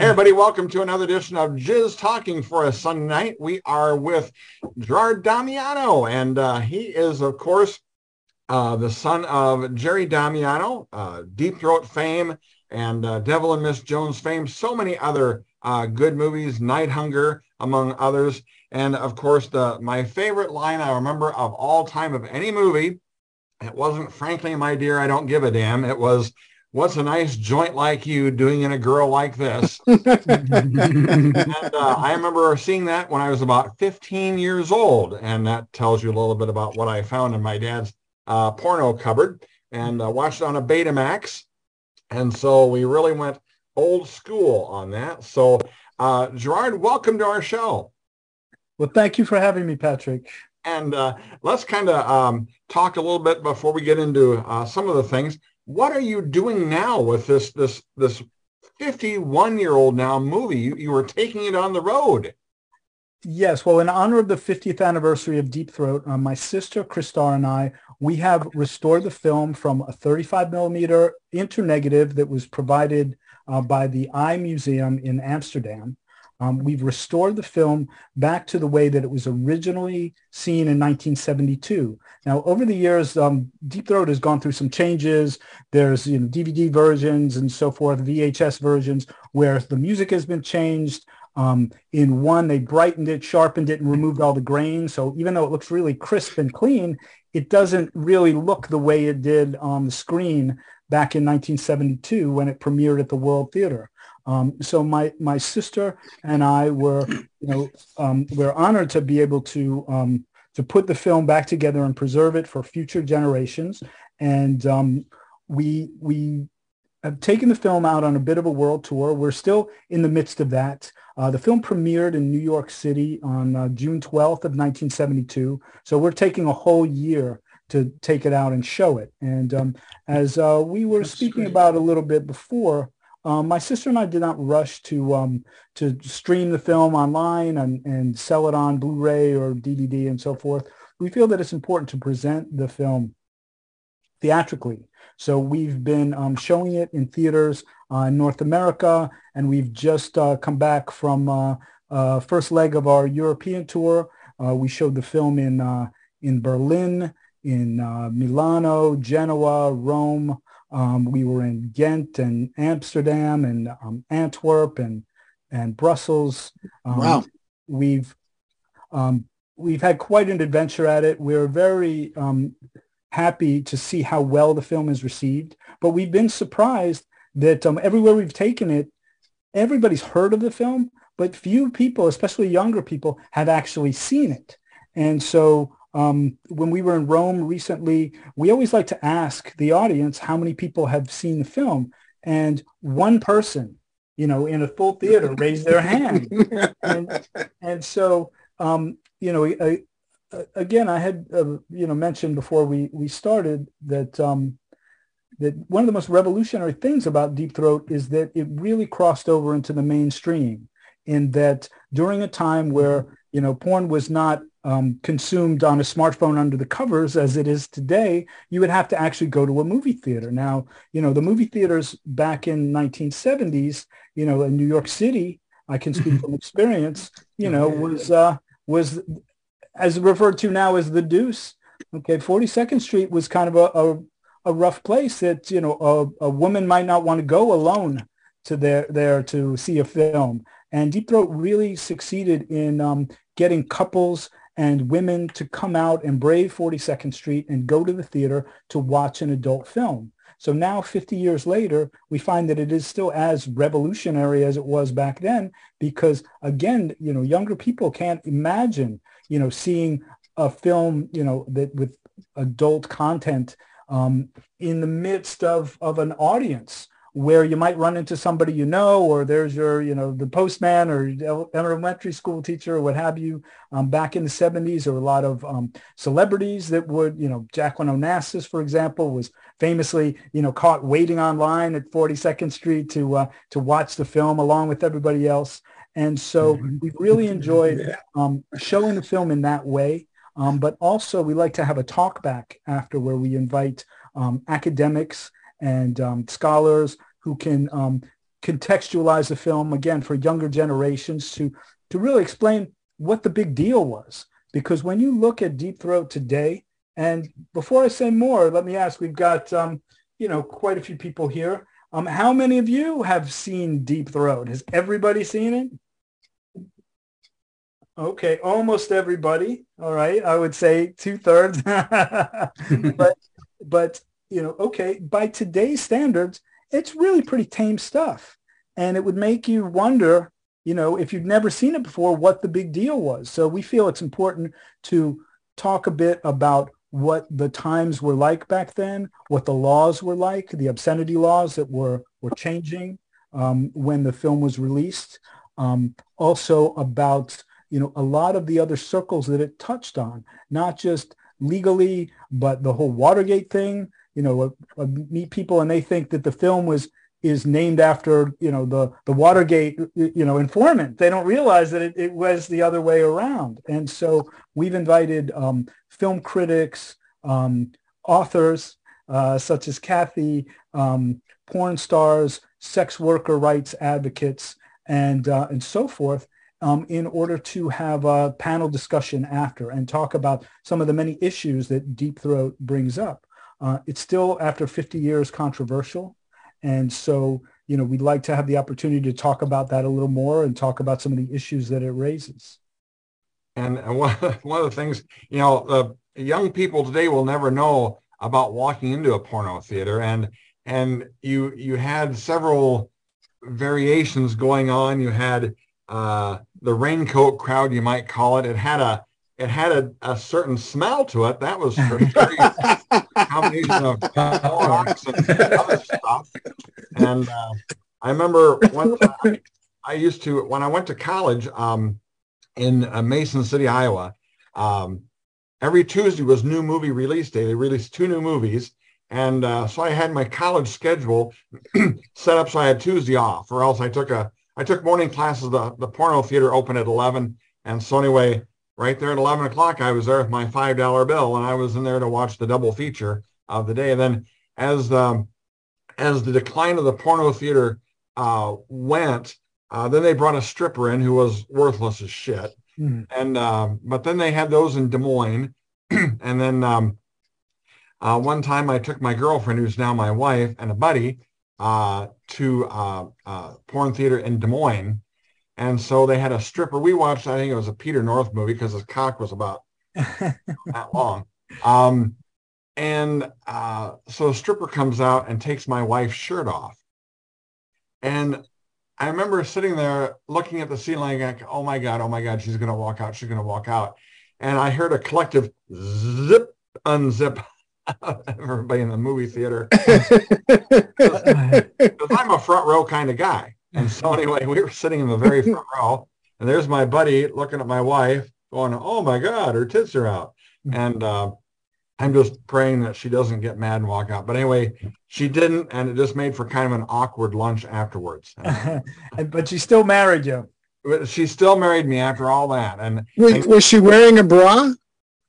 Everybody, welcome to another edition of Jizz Talking for a Sunday night. We are with Gerard Damiano, and uh, he is, of course, uh, the son of Jerry Damiano, uh, Deep Throat fame, and uh, Devil in Miss Jones fame. So many other uh, good movies, Night Hunger, among others. And of course, the my favorite line I remember of all time of any movie, it wasn't, frankly, my dear, I don't give a damn. It was, what's a nice joint like you doing in a girl like this? and uh, I remember seeing that when I was about 15 years old. And that tells you a little bit about what I found in my dad's uh, porno cupboard and uh, watched it on a Betamax. And so we really went old school on that. So uh, Gerard, welcome to our show. Well, thank you for having me, Patrick. And uh, let's kind of um, talk a little bit before we get into uh, some of the things what are you doing now with this this this 51 year old now movie? You, you were taking it on the road. Yes, well, in honor of the 50th anniversary of Deep Throat, uh, my sister Christar and I, we have restored the film from a 35 millimeter internegative that was provided uh, by the Eye Museum in Amsterdam. Um, we've restored the film back to the way that it was originally seen in 1972. Now, over the years, um, Deep Throat has gone through some changes. There's you know, DVD versions and so forth, VHS versions, where the music has been changed. Um, in one, they brightened it, sharpened it, and removed all the grain. So even though it looks really crisp and clean, it doesn't really look the way it did on the screen back in 1972 when it premiered at the World Theater. Um, so my my sister and I were, you know, um, we're honored to be able to um, to put the film back together and preserve it for future generations. And um, we we have taken the film out on a bit of a world tour. We're still in the midst of that. Uh, the film premiered in New York City on uh, June 12th of 1972. So we're taking a whole year to take it out and show it. And um, as uh, we were That's speaking great. about a little bit before, um, my sister and I did not rush to um, to stream the film online and, and sell it on Blu-ray or DVD and so forth. We feel that it's important to present the film theatrically. So we've been um, showing it in theaters uh, in North America, and we've just uh, come back from uh, uh first leg of our European tour. Uh, we showed the film in uh, in Berlin, in Milano, Genoa, Rome, um, we were in Ghent and Amsterdam and um, Antwerp and and Brussels. Um, wow. We've um, we've had quite an adventure at it. We're very um, happy to see how well the film is received, but we've been surprised that um, everywhere we've taken it, everybody's heard of the film, but few people, especially younger people, have actually seen it. And so um, when we were in Rome recently, we always like to ask the audience how many people have seen the film. And one person, you know, in a full theater raised their hand. and, and so, um, you know, I, again, I had, uh, you know, mentioned before we, we started that, um, that one of the most revolutionary things about Deep Throat is that it really crossed over into the mainstream in that during a time where, you know, porn was not um, consumed on a smartphone under the covers as it is today, you would have to actually go to a movie theater. Now, you know, the movie theaters back in 1970s, you know, in New York City, I can speak from experience, you know, was, uh, was as referred to now as the deuce. Okay. 42nd Street was kind of a, a, a rough place that, you know, a, a woman might not want to go alone to there, there to see a film. And Deep Throat really succeeded in um, getting couples and women to come out and brave 42nd Street and go to the theater to watch an adult film. So now 50 years later, we find that it is still as revolutionary as it was back then because again, you know, younger people can't imagine, you know, seeing a film, you know, that with adult content um, in the midst of, of an audience where you might run into somebody you know, or there's your, you know, the postman or elementary school teacher or what have you. Um, back in the 70s, there were a lot of um, celebrities that would, you know, Jacqueline Onassis, for example, was famously, you know, caught waiting online at 42nd Street to uh, to watch the film along with everybody else. And so mm-hmm. we've really enjoyed um, showing the film in that way. Um, but also we like to have a talk back after where we invite um, academics and um, scholars who can um, contextualize the film again for younger generations to to really explain what the big deal was. Because when you look at Deep Throat today, and before I say more, let me ask, we've got, um, you know, quite a few people here. Um, how many of you have seen Deep Throat? Has everybody seen it? Okay, almost everybody. All right, I would say two thirds. but, but you know, okay, by today's standards, it's really pretty tame stuff, and it would make you wonder you know, if you've never seen it before, what the big deal was. So we feel it's important to talk a bit about what the times were like back then, what the laws were like, the obscenity laws that were, were changing um, when the film was released. Um, also about, you know, a lot of the other circles that it touched on, not just legally, but the whole Watergate thing. You know, I, I meet people and they think that the film was is named after you know the the Watergate you know informant. They don't realize that it, it was the other way around. And so we've invited um, film critics, um, authors uh, such as Kathy, um, porn stars, sex worker rights advocates, and uh, and so forth. Um, in order to have a panel discussion after and talk about some of the many issues that Deep Throat brings up. Uh, it's still, after 50 years, controversial. And so, you know, we'd like to have the opportunity to talk about that a little more and talk about some of the issues that it raises. And one, of the things, you know, the young people today will never know about walking into a porno theater. And, and you, you had several variations going on. You had uh, the raincoat crowd, you might call it. It had a, it had a, a certain smell to it. That was for sure. combination of Clorox and other stuff. And uh, I remember one time I used to, when I went to college um, in uh, Mason City, Iowa, um, every Tuesday was new movie release day. They released two new movies. And uh, so I had my college schedule set up so I had Tuesday off, or else I took a I took morning classes. The the porno theater opened at eleven, and so anyway, right there at 11 o'clock, I was there with my $5 bill and I was in there to watch the double feature of the day. And then as, um, as the decline of the porno theater uh, went, uh, then they brought a stripper in who was worthless as shit. Mm. And, uh, but then they had those in Des Moines. and then um, uh, one time I took my girlfriend, who's now my wife, and a buddy uh, to uh, porn theater in Des Moines and so they had a stripper. We watched, I think it was a Peter North movie because his cock was about that long. Um, and uh, so a stripper comes out and takes my wife's shirt off. And I remember sitting there looking at the ceiling like, oh my God, oh my God, she's going to walk out. She's going to walk out. And I heard a collective zip, unzip everybody in the movie theater. Because I'm a front row kind of guy. And so anyway, we were sitting in the very front row, and there's my buddy looking at my wife, going, "Oh my God, her tits are out," and uh, I'm just praying that she doesn't get mad and walk out. But anyway, she didn't, and it just made for kind of an awkward lunch afterwards. but she still married you. She still married me after all that. And was, was she wearing a bra?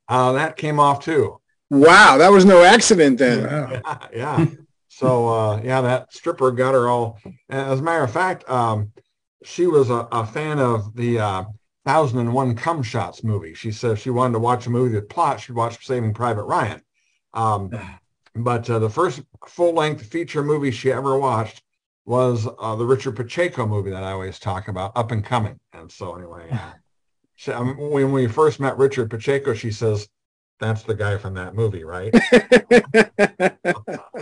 Uh, that came off too. Wow, that was no accident then. Yeah, yeah. So uh, yeah, that stripper got her all. As a matter of fact, um, she was a, a, fan of the uh, Thousand and One Cum Shots movie. She said she wanted to watch a movie with plot. She'd watch Saving Private Ryan. Um, but uh, the first full-length feature movie she ever watched was uh, the Richard Pacheco movie that I always talk about, Up and Coming. And so anyway, uh, she, um, when we first met Richard Pacheco, she says, that's the guy from that movie, right?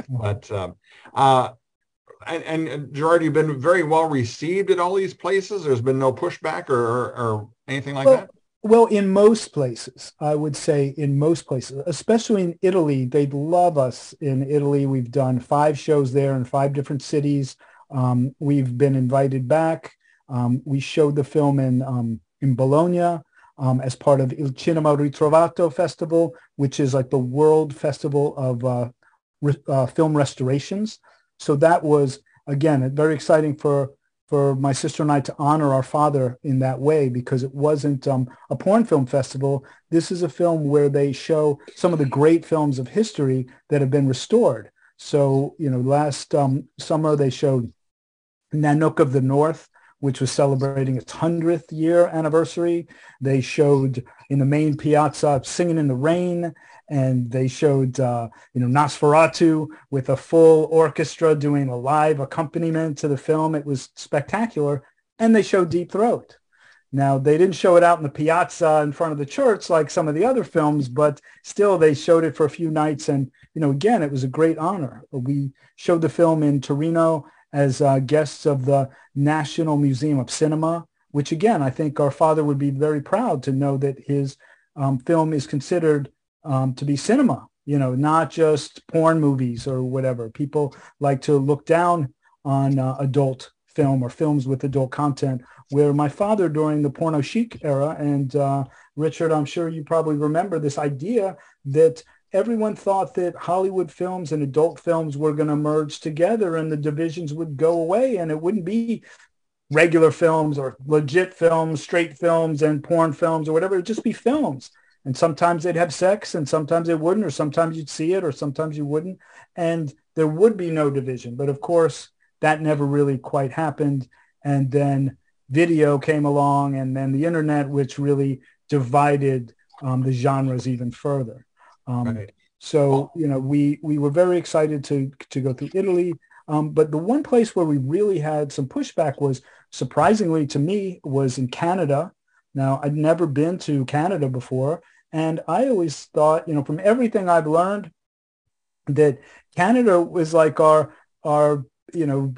but um, uh, and, and, Gerard, you've been very well received at all these places. There's been no pushback or, or, or anything like well, that. Well, in most places, I would say in most places, especially in Italy, they love us in Italy. We've done five shows there in five different cities. Um, we've been invited back. Um, we showed the film in um, in Bologna um, as part of Il Cinema Ritrovato Festival, which is like the world festival of uh, re- uh, film restorations. So that was, again, very exciting for, for my sister and I to honor our father in that way because it wasn't um, a porn film festival. This is a film where they show some of the great films of history that have been restored. So, you know, last um, summer they showed Nanook of the North, which was celebrating its 100th year anniversary. They showed in the main piazza Singing in the Rain, and they showed, uh, you know, Nosferatu with a full orchestra doing a live accompaniment to the film. It was spectacular. And they showed Deep Throat. Now, they didn't show it out in the piazza in front of the church like some of the other films, but still they showed it for a few nights. And, you know, again, it was a great honor. We showed the film in Torino as uh, guests of the National Museum of Cinema, which again, I think our father would be very proud to know that his um, film is considered um, to be cinema, you know, not just porn movies or whatever. People like to look down on uh, adult film or films with adult content where my father during the porno chic era and uh, Richard, I'm sure you probably remember this idea that everyone thought that Hollywood films and adult films were going to merge together and the divisions would go away and it wouldn't be regular films or legit films, straight films and porn films or whatever. It'd just be films. And sometimes they'd have sex and sometimes they wouldn't, or sometimes you'd see it or sometimes you wouldn't. And there would be no division. But of course, that never really quite happened. And then video came along and then the internet, which really divided um, the genres even further. Um, right. So, you know, we, we were very excited to, to go through Italy. Um, but the one place where we really had some pushback was surprisingly to me was in Canada. Now, I'd never been to Canada before. And I always thought, you know, from everything I've learned, that Canada was like our, our, you know,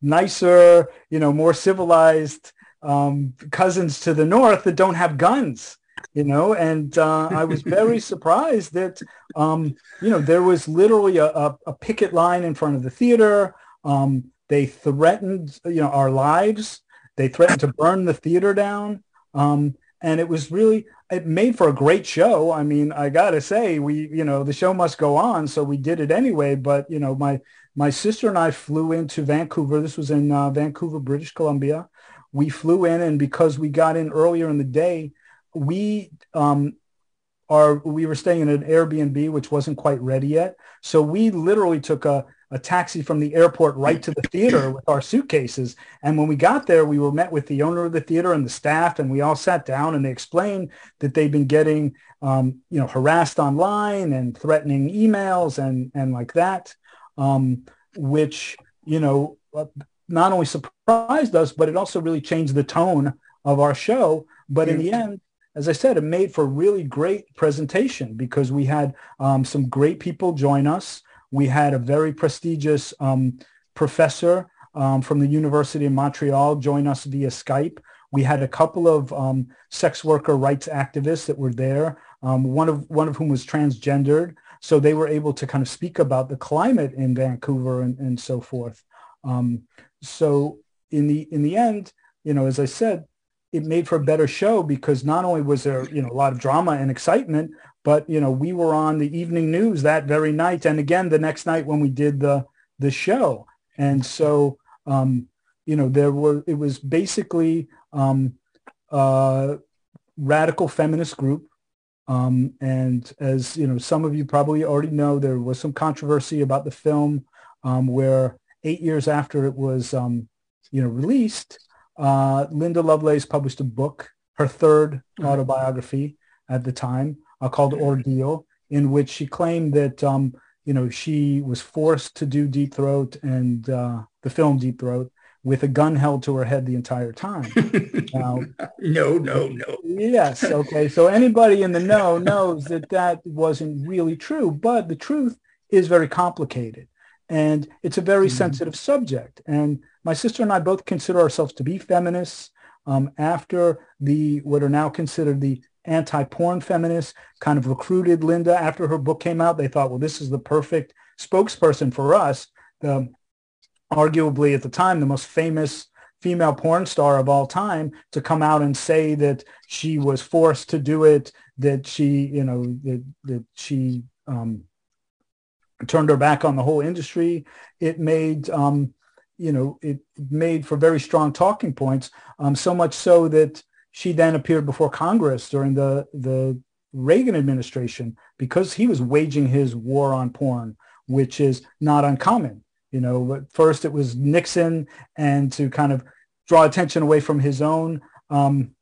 nicer, you know, more civilized um, cousins to the north that don't have guns you know, and uh, I was very surprised that, um, you know, there was literally a, a, a, picket line in front of the theater. Um, they threatened, you know, our lives. They threatened to burn the theater down. Um, and it was really, it made for a great show. I mean, I got to say, we, you know, the show must go on. So we did it anyway. But, you know, my, my sister and I flew into Vancouver. This was in uh, Vancouver, British Columbia. We flew in and because we got in earlier in the day, we um, are we were staying in an Airbnb which wasn't quite ready yet. So we literally took a, a taxi from the airport right to the theater with our suitcases. And when we got there, we were met with the owner of the theater and the staff, and we all sat down and they explained that they've been getting um, you know harassed online and threatening emails and and like that, um, which you know uh, not only surprised us, but it also really changed the tone of our show. But in the end, as I said, it made for a really great presentation because we had um, some great people join us. We had a very prestigious um, professor um, from the University of Montreal join us via Skype. We had a couple of um, sex worker rights activists that were there, um, one, of, one of whom was transgendered. So they were able to kind of speak about the climate in Vancouver and, and so forth. Um, so in the, in the end, you know, as I said, it made for a better show because not only was there you know a lot of drama and excitement but you know we were on the evening news that very night and again the next night when we did the the show. And so um you know there were it was basically um uh radical feminist group. Um and as you know some of you probably already know there was some controversy about the film um where eight years after it was um you know released uh, Linda Lovelace published a book, her 3rd mm-hmm. autobiography at the time, uh, called Ordeal, in which she claimed that um, you know she was forced to do Deep Throat and uh, the film Deep Throat with a gun held to her head the entire time. Now, no, no, no. Yes. Okay. So anybody in the know knows that that wasn't really true, but the truth is very complicated and it's a very mm-hmm. sensitive subject. And my sister and I both consider ourselves to be feminists. Um, after the what are now considered the anti-porn feminists kind of recruited Linda after her book came out. They thought, well, this is the perfect spokesperson for us. The, arguably at the time the most famous female porn star of all time to come out and say that she was forced to do it, that she, you know, that, that she um, turned her back on the whole industry. It made um, you know, it made for very strong talking points, um, so much so that she then appeared before Congress during the, the Reagan administration because he was waging his war on porn, which is not uncommon You know, But first it was Nixon and to kind of draw attention away from his own, um,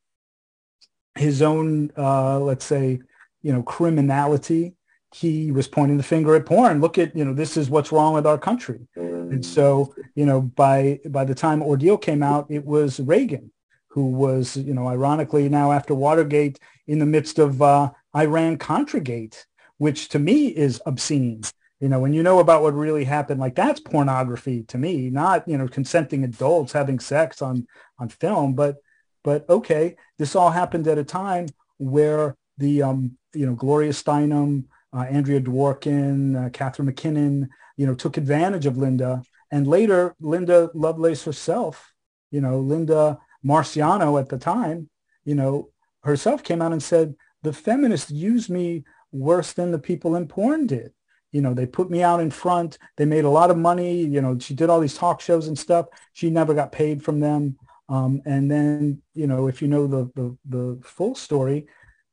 his own, uh, let's say, you know, criminality. He was pointing the finger at porn. Look at, you know, this is what's wrong with our country. And so, you know, by by the time Ordeal came out, it was Reagan who was, you know, ironically now after Watergate in the midst of uh, Iran Contragate, which to me is obscene. You know, when you know about what really happened, like that's pornography to me, not, you know, consenting adults having sex on, on film, but, but okay, this all happened at a time where the, um, you know, Gloria Steinem, uh, Andrea Dworkin, uh, Catharine MacKinnon, you know, took advantage of Linda. And later, Linda Lovelace herself, you know, Linda Marciano at the time, you know, herself came out and said, the feminists used me worse than the people in porn did. You know, they put me out in front. They made a lot of money. You know, she did all these talk shows and stuff. She never got paid from them. Um, and then, you know, if you know the, the, the full story,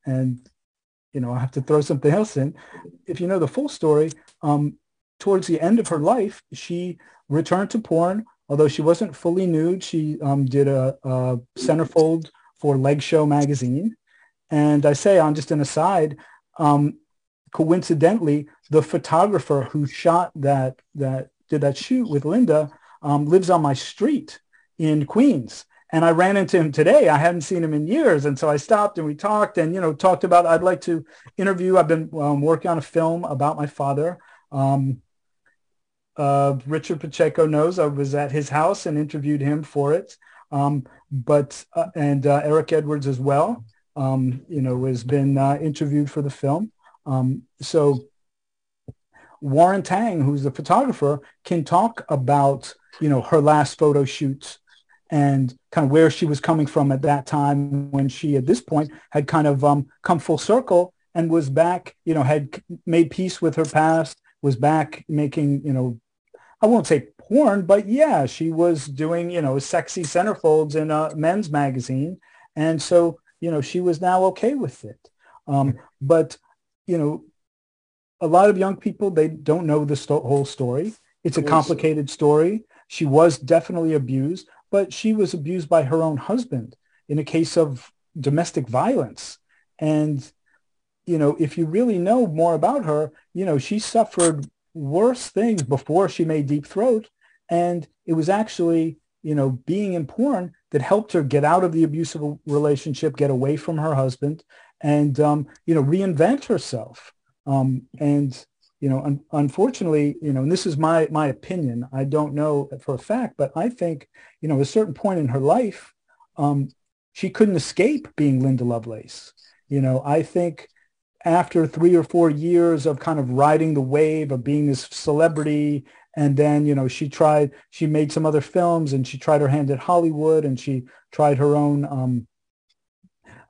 and, you know, I have to throw something else in. If you know the full story, um, towards the end of her life, she returned to porn. Although she wasn't fully nude, she um, did a, a centerfold for Leg Show magazine. And I say on just an aside, um, coincidentally, the photographer who shot that that did that shoot with Linda um, lives on my street in Queens. And I ran into him today. I hadn't seen him in years, and so I stopped and we talked, and you know, talked about. I'd like to interview. I've been um, working on a film about my father. Um, uh, Richard Pacheco knows I was at his house and interviewed him for it. Um, but uh, and uh, Eric Edwards as well um, you know, has been uh, interviewed for the film. Um, so Warren Tang, who's the photographer, can talk about, you know, her last photo shoots and kind of where she was coming from at that time when she, at this point, had kind of um, come full circle and was back, you know, had made peace with her past, was back making, you know, I won't say porn, but yeah, she was doing, you know, sexy centerfolds in a men's magazine. And so you know, she was now okay with it. Um, but, you know, a lot of young people, they don't know the sto- whole story. It's a complicated story. She was definitely abused, but she was abused by her own husband in a case of domestic violence. And, you know, if you really know more about her, you know, she suffered worse things before she made Deep Throat. And it was actually, you know, being in porn that helped her get out of the abusive relationship, get away from her husband, and um, you know reinvent herself. Um, and you know, un- unfortunately, you know, and this is my my opinion. I don't know for a fact, but I think you know, at a certain point in her life, um, she couldn't escape being Linda Lovelace. You know, I think after three or four years of kind of riding the wave of being this celebrity and then you know she tried she made some other films and she tried her hand at hollywood and she tried her own um,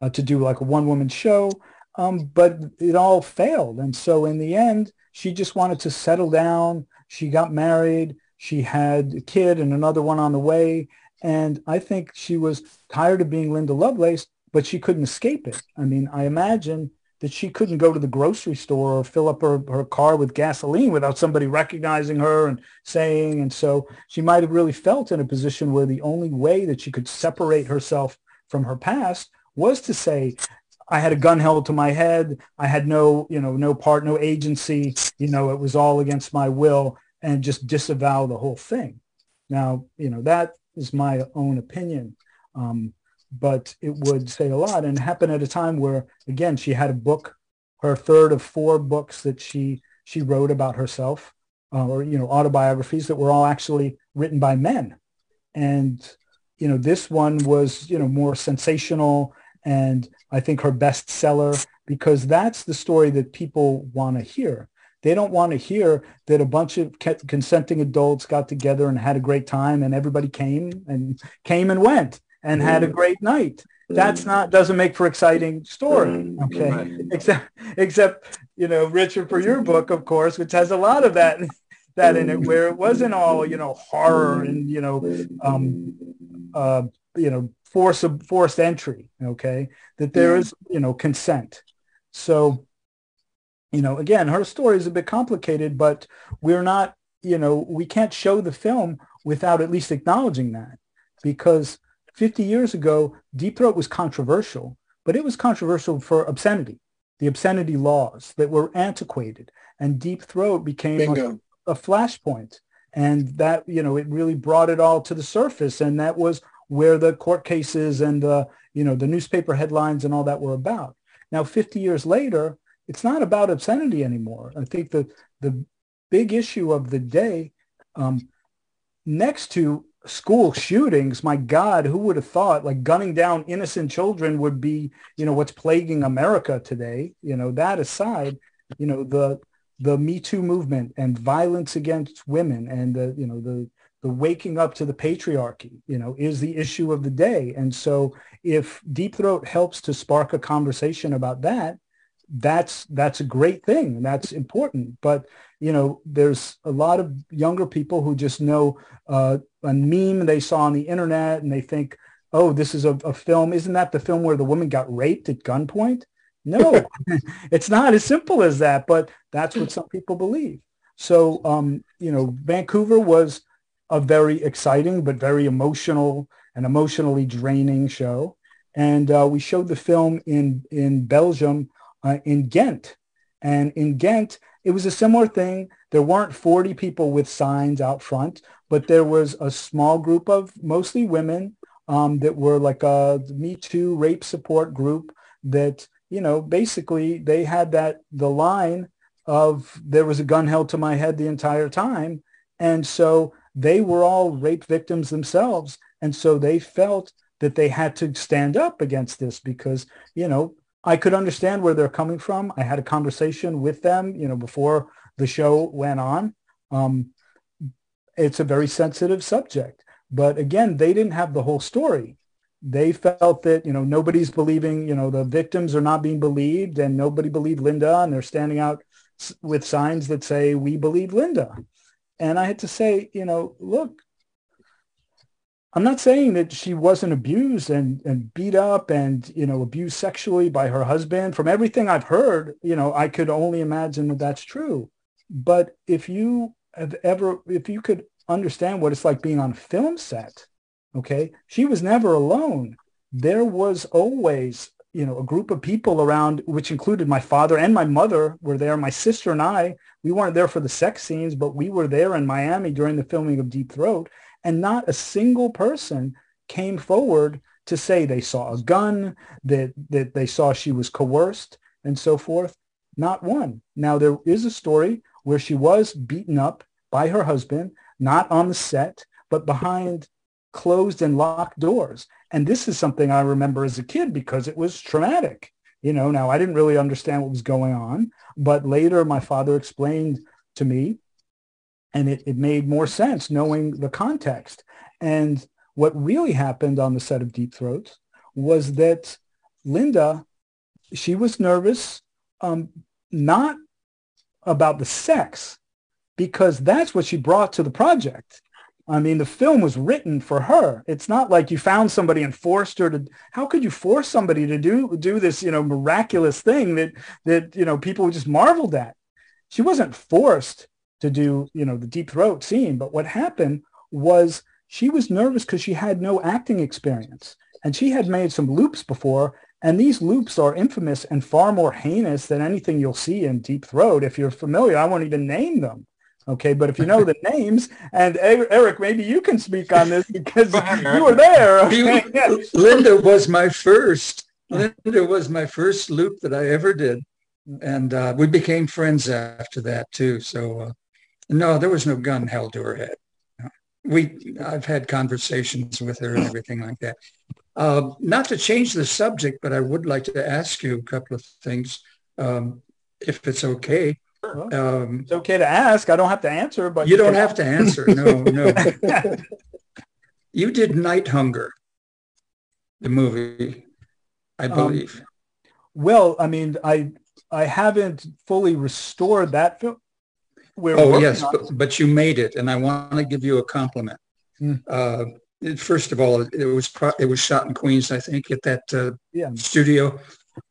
uh, to do like a one woman show um, but it all failed. And so in the end she just wanted to settle down. She got married. She had a kid and another one on the way. And i think she was tired of being linda lovelace but she couldn't escape it. I mean i imagine that she couldn't go to the grocery store or fill up her, her car with gasoline without somebody recognizing her and saying. And so she might have really felt in a position where the only way that she could separate herself from her past was to say, I had a gun held to my head. I had no, you know, no part, no agency. You know, it was all against my will and just disavow the whole thing. Now, you know, that is my own opinion. Um, but it would say a lot and happen at a time where, again, she had a book, her third of four books that she she wrote about herself, uh, or you know, autobiographies that were all actually written by men, and you know, this one was you know more sensational and I think her bestseller because that's the story that people want to hear. They don't want to hear that a bunch of consenting adults got together and had a great time and everybody came and came and went and had a mm. great night. That's mm. not doesn't make for exciting story. Mm. Okay. Except except, you know, Richard for your book, of course, which has a lot of that that in it where it wasn't all, you know, horror and, you know, um uh, you know, force of forced entry. Okay. That there is, you know, consent. So, you know, again, her story is a bit complicated, but we're not you know, we can't show the film without at least acknowledging that because 50 years ago, Deep Throat was controversial, but it was controversial for obscenity, the obscenity laws that were antiquated. And Deep Throat became a, a flashpoint. And that, you know, it really brought it all to the surface. And that was where the court cases and the, you know, the newspaper headlines and all that were about. Now, 50 years later, it's not about obscenity anymore. I think the, the big issue of the day um, next to school shootings, my God, who would have thought like gunning down innocent children would be, you know, what's plaguing America today? You know, that aside, you know, the the Me Too movement and violence against women and the, you know, the the waking up to the patriarchy, you know, is the issue of the day. And so if Deep Throat helps to spark a conversation about that, that's that's a great thing and that's important. But you know, there's a lot of younger people who just know uh, a meme they saw on the internet and they think, oh, this is a, a film. Isn't that the film where the woman got raped at gunpoint? No, it's not as simple as that, but that's what some people believe. So, um, you know, Vancouver was a very exciting but very emotional and emotionally draining show. And uh, we showed the film in, in Belgium, uh, in Ghent. And in Ghent, it was a similar thing. There weren't 40 people with signs out front, but there was a small group of mostly women um, that were like a Me Too rape support group that, you know, basically they had that, the line of there was a gun held to my head the entire time. And so they were all rape victims themselves. And so they felt that they had to stand up against this because, you know, I could understand where they're coming from. I had a conversation with them, you know, before the show went on. Um, it's a very sensitive subject, but again, they didn't have the whole story. They felt that, you know, nobody's believing, you know, the victims are not being believed and nobody believed Linda and they're standing out with signs that say, we believe Linda. And I had to say, you know, look, I'm not saying that she wasn't abused and, and beat up and, you know, abused sexually by her husband. From everything I've heard, you know, I could only imagine that that's true. But if you have ever, if you could understand what it's like being on a film set, okay, she was never alone. There was always, you know, a group of people around, which included my father and my mother were there. My sister and I, we weren't there for the sex scenes, but we were there in Miami during the filming of Deep Throat and not a single person came forward to say they saw a gun, that, that they saw she was coerced and so forth. Not one. Now, there is a story where she was beaten up by her husband, not on the set, but behind closed and locked doors. And this is something I remember as a kid because it was traumatic. You know, now I didn't really understand what was going on, but later my father explained to me and it, it made more sense knowing the context. And what really happened on the set of Deep Throats was that Linda, she was nervous, um, not about the sex, because that's what she brought to the project. I mean, the film was written for her. It's not like you found somebody and forced her to. How could you force somebody to do do this, you know, miraculous thing that that you know people just marveled at? She wasn't forced to do, you know, the deep throat scene. But what happened was she was nervous because she had no acting experience and she had made some loops before. And these loops are infamous and far more heinous than anything you'll see in Deep Throat. If you're familiar, I won't even name them. Okay, but if you know the names, and Eric, maybe you can speak on this because you were there. Okay? Linda was my first. Linda was my first loop that I ever did, and uh, we became friends after that too. So uh, no, there was no gun held to her head. We, I've had conversations with her and everything like that. Uh, not to change the subject, but I would like to ask you a couple of things, um, if it's okay. Um, it's okay to ask. I don't have to answer, but you, don't have to answer. No, no. you did Night Hunger, the movie, I um, believe. Um, well, I mean, I I haven't fully restored that film we're oh yes, but, but, you made it, and I want to give you a compliment. Mm. Uh, first of all, it was pro- it was shot in Queens, I think, at that uh, yeah. studio.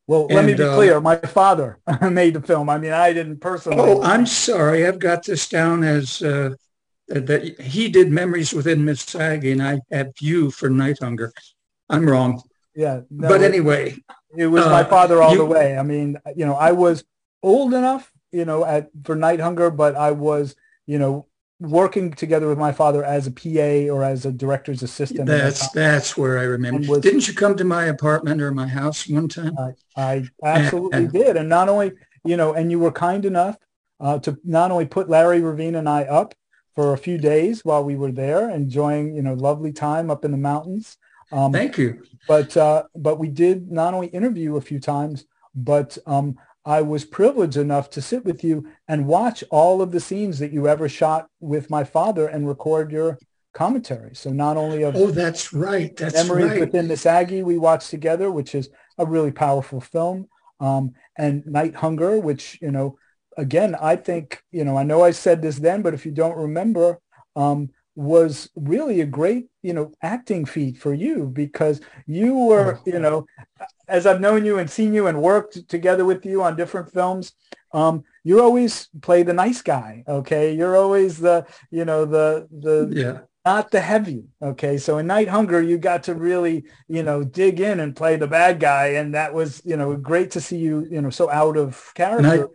Well, let me be uh, clear. My father made the film. I mean, I didn't personally. Oh, I'm sorry. I've got this down as uh, that he did Memories Within Miss Aggie and I had You for Night Hunger. I'm wrong. Yeah. no, But it- anyway, It was my Uh, father all you- the way. I mean, you know, I was old enough, you know, at for Night Hunger, but I was, you know, working together with my father as a PA or as a director's assistant. that's that's where I remember. Was- Didn't you come to my apartment or my house one time? I absolutely and- did. And not only, you know, and you were kind enough uh, to not only put Larry Revene and I up for a few days while we were there, enjoying, you know, lovely time up in the mountains. Um, Thank you. but uh, but we did not only interview a few times, but um, I was privileged enough to sit with you and watch all of the scenes that you ever shot with my father and record your commentary. So not only of Oh, that's right. That's Memories right. Within the Saggy we watched together, which is a really powerful film, um, and Night Hunger, which you know, again, I think you know, I know I said this then, but if you don't remember, um, was really a great you know acting feat for you because you were you know, as I've known you and seen you and worked together with you on different films. Um, you always play the nice guy, okay? You're always the, you know, the the Yeah. not the heavy. Okay. So in Night Hunger, you got to really, you know, dig in and play the bad guy. And that was, you know, great to see you, you know, so out of character.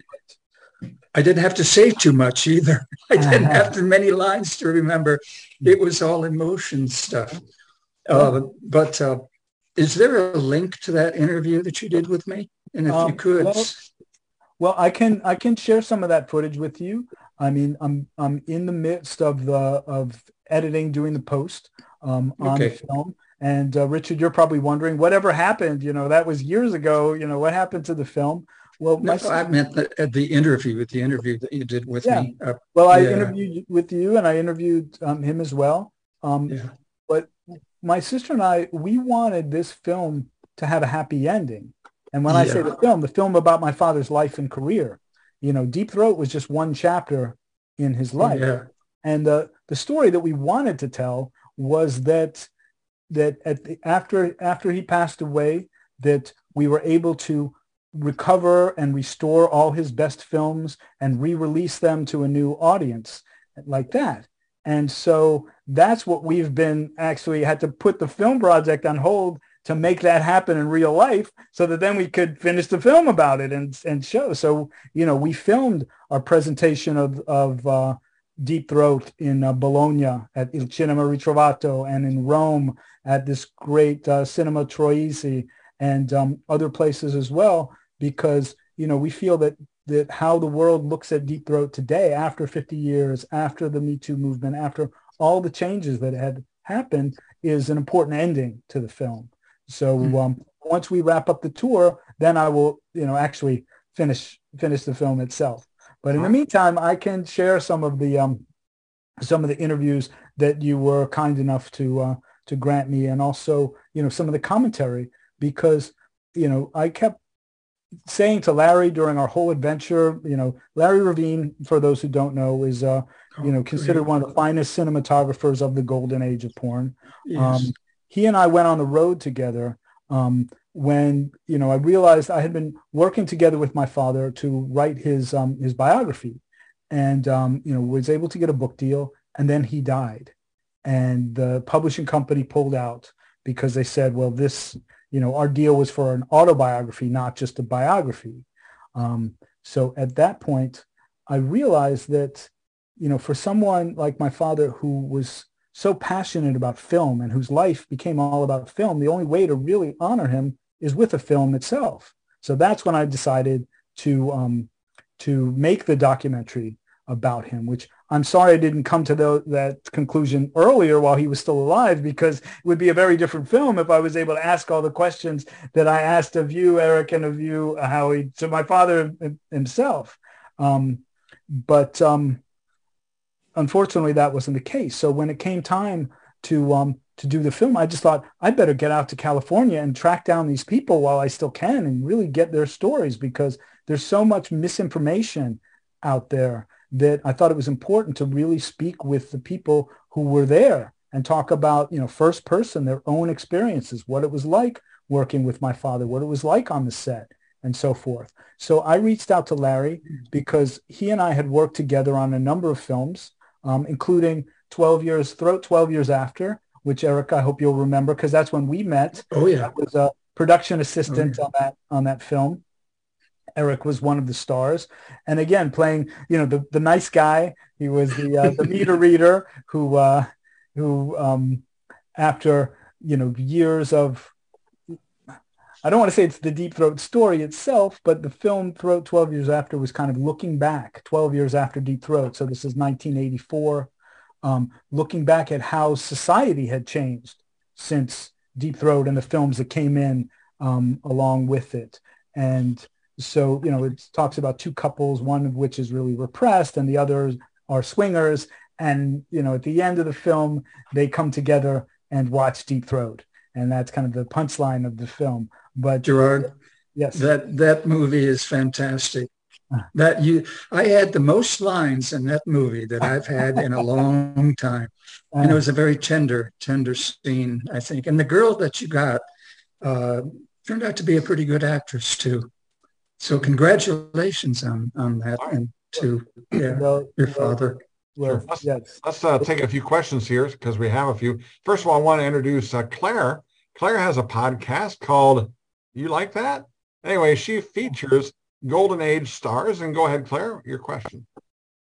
I didn't have to say too much either. I didn't have too many lines to remember. It was all emotion stuff. Uh, but uh, is there a link to that interview that you did with me? And if Um, you could, well, Well, I can, I can share some of that footage with you. I mean, I'm, I'm in the midst of the, of editing, doing the post um, on the film. And uh, Richard, you're probably wondering whatever happened, you know, that was years ago, you know, what happened to the film? Well, no, my I meant the, at the interview, with the interview that you did with Yeah. me. Uh, Well, I Yeah. interviewed with you and I interviewed um, him as well. Um, yeah. My sister and I, we wanted this film to have a happy ending. And when I say the film, the film about my father's life and career, you know, Deep Throat was just one chapter in his life. Yeah. And the, the story that we wanted to tell was that that at the, after after he passed away, that we were able to recover and restore all his best films and re-release them to a new audience like that. And so that's what we've been actually had to put the film project on hold to make that happen in real life so that then we could finish the film about it and, and show. So, you know, we filmed our presentation of, of uh, Deep Throat in uh, Bologna at Il Cinema Ritrovato and in Rome at this great uh, Cinema Troisi and um, other places as well, because, you know, we feel that that how the world looks at Deep Throat today after 50 years, after the Me Too movement, after all the changes that had happened is an important ending to the film. So Hmm. um, once we wrap up the tour, then I will, you know, actually finish finish the film itself. But in the meantime, I can share some of the um, some of the interviews that you were kind enough to uh, to grant me, and also you know some of the commentary because you know I kept saying to Larry during our whole adventure, you know, Larry Revene, for those who don't know, is uh, you know Oh, considered one of the finest cinematographers of the golden age of porn. Yes. Um, he and I went on the road together um, when you know I realized I had been working together with my father to write his um, his biography, and um, you know was able to get a book deal, and then he died, and the publishing company pulled out because they said, well, this you know our deal was for an autobiography, not just a biography. Um, so at that point, I realized that you know for someone like my father who was so passionate about film and whose life became all about film, the only way to really honor him is with a film itself. So that's when I decided to um, to make the documentary about him, which I'm sorry I didn't come to the, that conclusion earlier while he was still alive, because it would be a very different film if I was able to ask all the questions that I asked of you, Eric, and of you, Howie, to my father himself. Um, but um, unfortunately, that wasn't the case. So when it came time to um, to do the film, I just thought I'd better get out to California and track down these people while I still can and really get their stories because there's so much misinformation out there that I thought it was important to really speak with the people who were there and talk about, you know, first person, their own experiences, what it was like working with my father, what it was like on the set and so forth. So I reached out to Larry because he and I had worked together on a number of films um, including 12 years, Throat 12 Years After, which Eric, I hope you'll remember because that's when we met. Oh yeah, I was a production assistant oh, yeah. on that on that film. Eric was one of the stars, and again playing you know the the nice guy. He was the uh, the meter reader who uh, who um, after you know years of I don't want to say it's the Deep Throat story itself, but the film Throat 12 Years After was kind of looking back 12 years after Deep Throat. So this is 1984, um, looking back at how society had changed since Deep Throat and the films that came in um, along with it. And so, you know, it talks about two couples, one of which is really repressed and the others are swingers. And, you know, at the end of the film, they come together and watch Deep Throat. And that's kind of the punchline of the film. But Gerard, yes, that that movie is fantastic. That you, I had the most lines in that movie that I've had in a long time, and it was a very tender, tender scene, I think. And the girl that you got uh, turned out to be a pretty good actress too. So congratulations on on that, and to yeah, well, your father. Well, let's, yes. let's uh, take a few questions here because we have a few. First of all, I want to introduce uh, Claire. Claire has a podcast called you like that? Anyway, she features golden age stars. And go ahead, Claire, your question.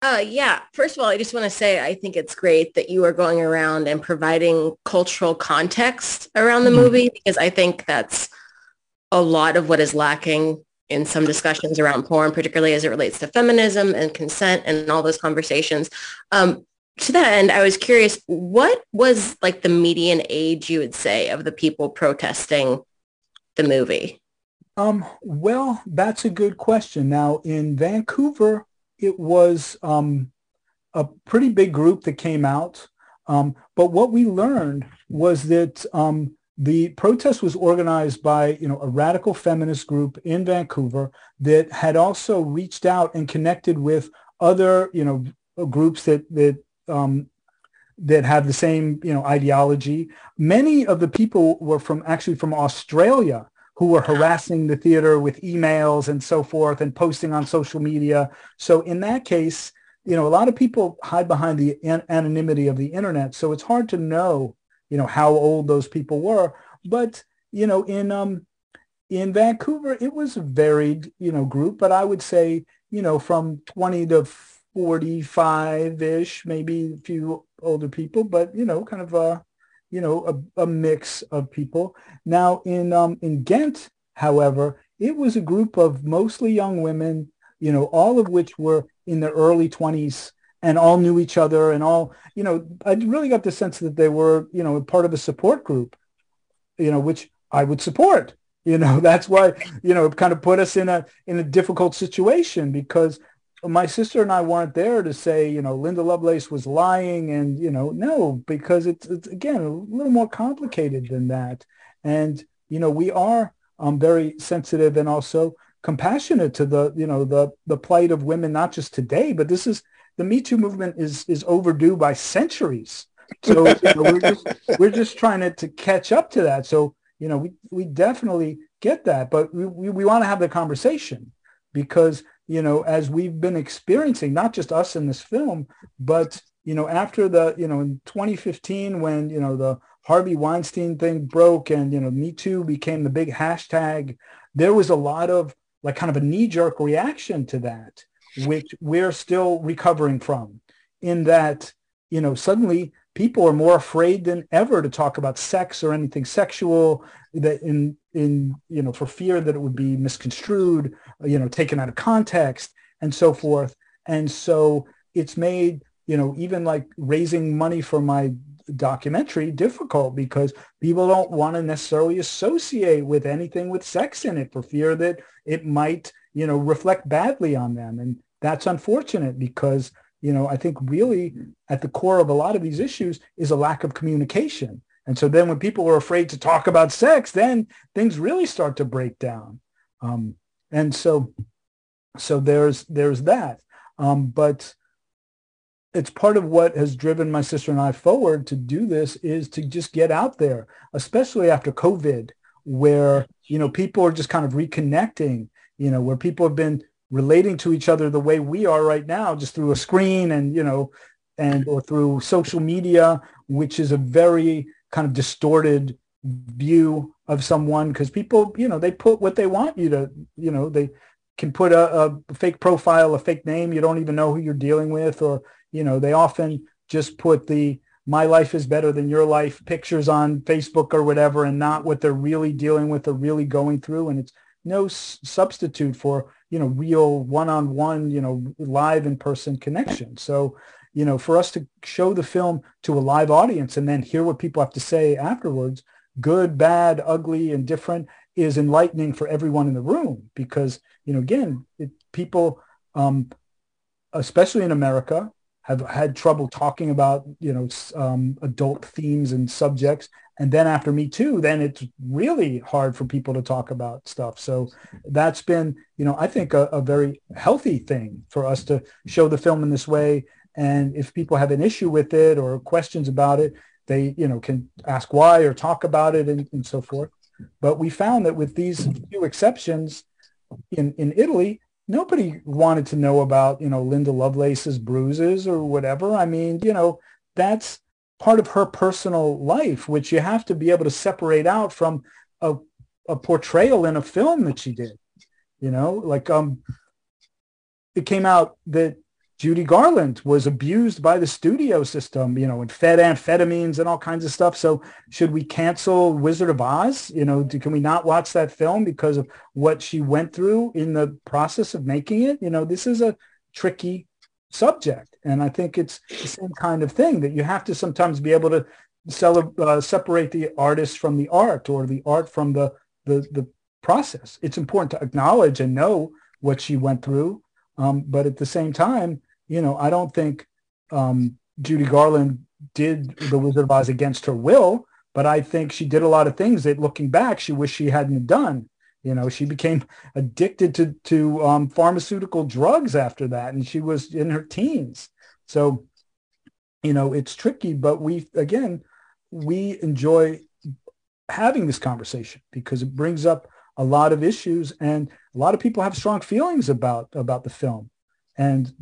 Uh, yeah. First of all, I just want to say I think it's great that you are going around and providing cultural context around the mm-hmm. movie because I think that's a lot of what is lacking in some discussions around porn, particularly as it relates to feminism and consent and all those conversations. Um, to that end, I was curious, what was like the median age you would say of the people protesting the movie? Um, well, that's a good question. Now, in Vancouver, it was um, a pretty big group that came out. Um, but what we learned was that um, the protest was organized by, you know, a radical feminist group in Vancouver that had also reached out and connected with other, you know, groups that that um, that have the same, you know, ideology. Many of the people were from actually from Australia who were harassing the theater with emails and so forth and posting on social media. So in that case, you know, a lot of people hide behind the an- anonymity of the internet. So it's hard to know, you know, how old those people were. But, you know, in um in Vancouver, it was a varied, you know, group, but I would say, you know, from 20 to 45-ish, maybe a few older people, but, you know, kind of a, you know, a, a mix of people. Now in, um, in Ghent, however, it was a group of mostly young women, you know, all of which were in their early 20s and all knew each other and all, you know, I really got the sense that they were, you know, part of a support group, you know, which I would support. You know, that's why, you know, it kind of put us in a in a difficult situation because my sister and I weren't there to say, you know, Linda Lovelace was lying and, you know, no, because it's, it's again, a little more complicated than that. And, you know, we are um, very sensitive and also compassionate to the, you know, the, the plight of women, not just today, but this is, the Me Too movement is, is overdue by centuries. So you know, we're just, we're just trying to, to catch up to that. So, you know, we, we definitely get that, but we, we, we want to have the conversation because you know, as we've been experiencing, not just us in this film, but, you know, after the, you know, in 2015 when, you know, the Harvey Weinstein thing broke and, you know, Me Too became the big hashtag, there was a lot of like kind of a knee-jerk reaction to that, which we're still recovering from in that, you know, suddenly people are more afraid than ever to talk about sex or anything sexual that in in you know for fear that it would be misconstrued you know taken out of context and so forth. And so it's made you know even like raising money for my documentary difficult because people don't want to necessarily associate with anything with sex in it for fear that it might you know reflect badly on them and that's unfortunate because you know i think really at the core of a lot of these issues is a lack of communication and so then when people are afraid to talk about sex, then things really start to break down. Um, and so, so there's, there's that. Um, but it's part of what has driven my sister and I forward to do this is to just get out there, especially after COVID, where, you know, people are just kind of reconnecting, you know, where people have been relating to each other the way we are right now, just through a screen and, you know, and or through social media, which is a very kind of distorted view of someone because people, you know, they put what they want you to, you know, they can put a, a fake profile, a fake name. You don't even know who you're dealing with, or you know, they often just put the my life is better than your life pictures on Facebook or whatever and not what they're really dealing with or really going through. And it's no s- substitute for, you know, real one-on-one, you know, live in-person connection. So, you know, for us to show the film to a live audience and then hear what people have to say afterwards, good, bad, ugly, and different is enlightening for everyone in the room because, you know, again, it, people, um, especially in America, have had trouble talking about you know um, adult themes and subjects. And then after me too then it's really hard for people to talk about stuff. So that's been you know i think a, a, very healthy thing for us to show the film in this way. And if people have an issue with it or questions about it they you know can ask why or talk about it and, and so forth. But we found that with these few exceptions in in italy nobody wanted to know about, you know, Linda Lovelace's bruises or whatever. I mean, you know, that's part of her personal life, which you have to be able to separate out from a, a portrayal in a film that she did. You know, like um, it came out that Judy Garland was abused by the studio system, you know, and fed amphetamines and all kinds of stuff. So should we cancel Wizard of Oz? You know, do, can we not watch that film because of what she went through in the process of making it? You know, this is a tricky subject. And I think it's the same kind of thing that you have to sometimes be able to uh, separate the artist from the art or the art from the, the, the process. It's important to acknowledge and know what she went through. Um, but at the same time, you know, I don't think um, Judy Garland did The Wizard of Oz against her will, but I think she did a lot of things that looking back, she wished she hadn't done. You know, she became addicted to, to um, pharmaceutical drugs after that, and she was in her teens. So, you know, it's tricky, but we, again, we enjoy having this conversation because it brings up a lot of issues and a lot of people have strong feelings about about the film and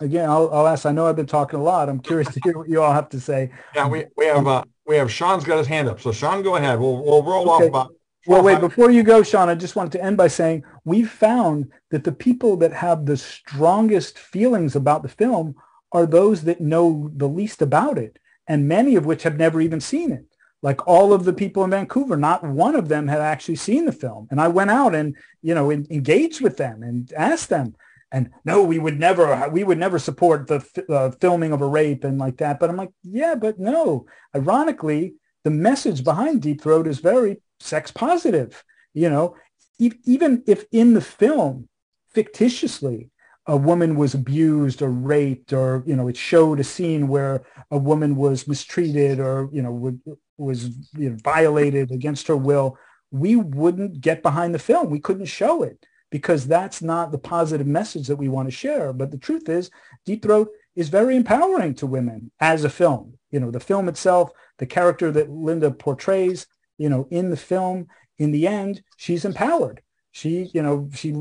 again, I'll, I'll ask. I know I've been talking a lot. I'm curious to hear what you all have to say. Yeah, we, we have uh, we have Sean's got his hand up. So Sean, go ahead. We'll we'll roll okay. off about. Well, wait, before you go, Sean, I just wanted to end by saying we found that the people that have the strongest feelings about the film are those that know the least about it, and many of which have never even seen it. Like all of the people in Vancouver, not one of them had actually seen the film. And I went out and, you know, engaged with them and asked them, and no, we would never, we would never support the uh, filming of a rape and like that. But I'm like, yeah, but no. Ironically, the message behind Deep Throat is very sex positive. You know, e- even if in the film, fictitiously, a woman was abused or raped, or you know, it showed a scene where a woman was mistreated or you know was you know, violated against her will. We wouldn't get behind the film. We couldn't show it because that's not the positive message that we want to share. But the truth is, Deep Throat is very empowering to women as a film. You know, the film itself, the character that Linda portrays, you know, in the film, in the end, she's empowered. She, you know, she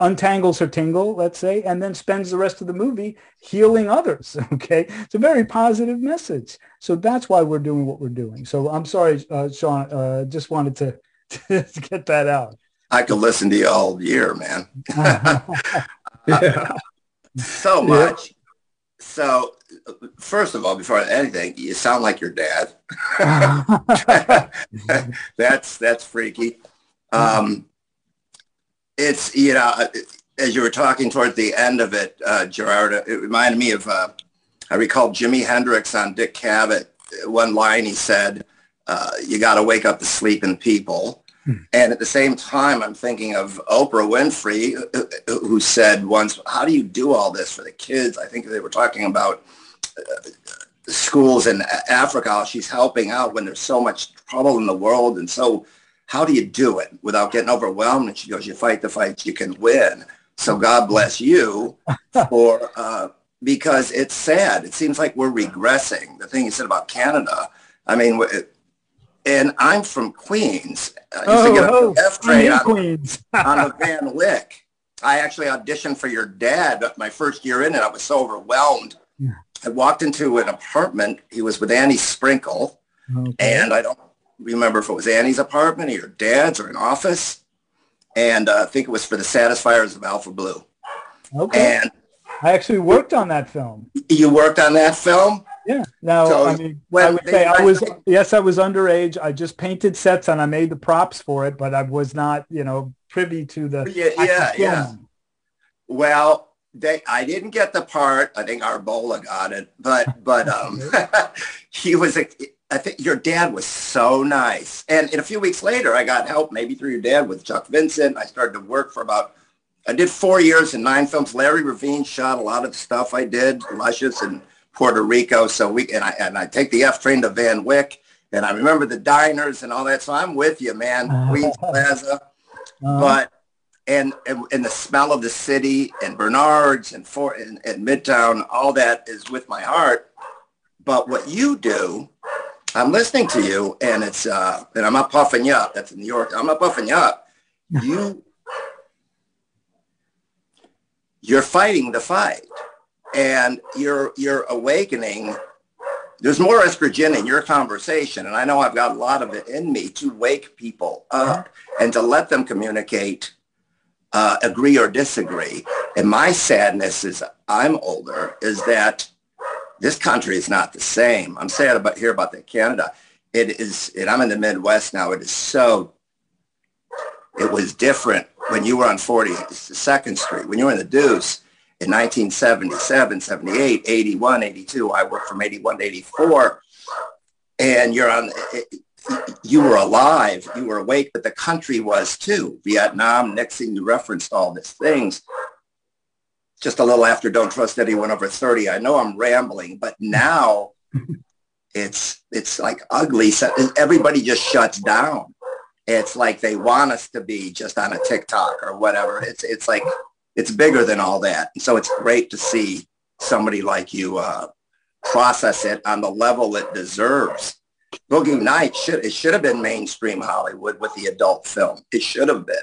untangles her tingle, let's say, and then spends the rest of the movie healing others. Okay, it's a very positive message. So that's why we're doing what we're doing. So I'm sorry, uh, Sean. Uh, just wanted to, to get that out. I could listen to you all year, man. yeah. so much. Yeah. So, first of all, before anything, you sound like your dad. that's that's freaky. Um, it's you know, as you were talking toward the end of it, uh, Gerard, it reminded me of. Uh, I recall Jimi Hendrix on Dick Cavett. One line he said, uh, "You got to wake up the sleeping people." And at the same time, I'm thinking of Oprah Winfrey, who said once, how do you do all this for the kids? I think they were talking about uh, schools in Africa. She's helping out when there's so much trouble in the world. And so how do you do it without getting overwhelmed? And she goes, you fight the fights you can win. So God bless you for, uh, because it's sad. It seems like we're regressing. The thing you said about Canada, I mean, and I'm from Queens. I used oh, to get a oh, F on, Queens. on a Van Wyck. I actually auditioned for your dad my first year in and I was so overwhelmed Yeah. I walked into an apartment. He was with Annie Sprinkle, okay. and I don't remember if it was Annie's apartment or your dad's or an office. And uh, I think it was for the Satisfiers of Alpha Blue. Okay. And I actually worked on that film. You worked on that film? Yeah. Now, so, I mean, I would say I was, yes, I was underage. I just painted sets and I made the props for it, but I was not, you know, privy to the. Yeah, yeah, yeah. Well, they, I didn't get the part. I think R. Bolla got it, but, but, um, he was, a, I think your dad was so nice. And, and a few weeks later, I got help maybe through your dad with Chuck Vincent. I started to work for about I did four years and nine films. Larry Revene shot a lot of the stuff I did, Luscious and Puerto Rico. So we and I and I take the F train to Van Wyck, and I remember the diners and all that. So I'm with you, man. Queens Plaza, uh-huh. but and, and and the smell of the city and Bernard's and for and, and Midtown, all that is with my heart. But what you do, I'm listening to you, and it's uh, and I'm not puffing you up. That's in New York. I'm not puffing you up. You you're fighting the fight and you're you're awakening there's more estrogen in your conversation and i know i've got a lot of it in me to wake people up and to let them communicate uh, agree or disagree. And my sadness is i'm older is that this country is not the same. I'm sad about here about the canada. It is and i'm in the midwest now it is so it was different when you were on 42nd Street, when you were in the Deuce in 1977, 78, 81, 82. I worked from 81 to 84. And you're on, you were alive, you were awake, but the country was too. Vietnam, Nixon, you referenced all these things. Just a little after Don't Trust Anyone Over 30. I know I'm rambling, but now it's it's like ugly. Everybody just shuts down it's like they want us to be just on a TikTok or whatever. It's it's like it's bigger than all that. And so it's great to see somebody like you uh, process it on the level it deserves. Boogie Nights should it should have been mainstream Hollywood with the adult film. It should have been.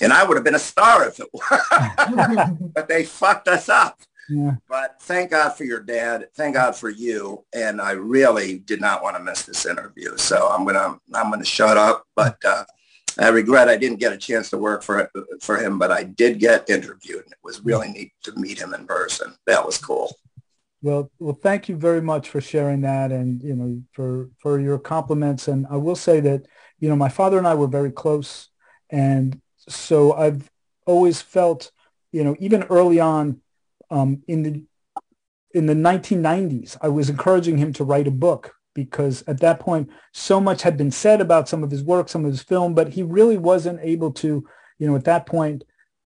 And I would have been a star if it were. but they fucked us up. Yeah. But thank God for your dad. Thank God for you. And I really did not want to miss this interview. So I'm gonna I'm gonna shut up. But uh, I regret I didn't get a chance to work for for him, but I did get interviewed. And it was really neat to meet him in person. That was cool. Well, well, thank you very much for sharing that, and you know, for for your compliments. And I will say that you know, my father and I were very close, and so I've always felt, you know, even early on, um, in the in the 1990s, I was encouraging him to write a book because at that point, so much had been said about some of his work, some of his film, but he really wasn't able to, you know, at that point,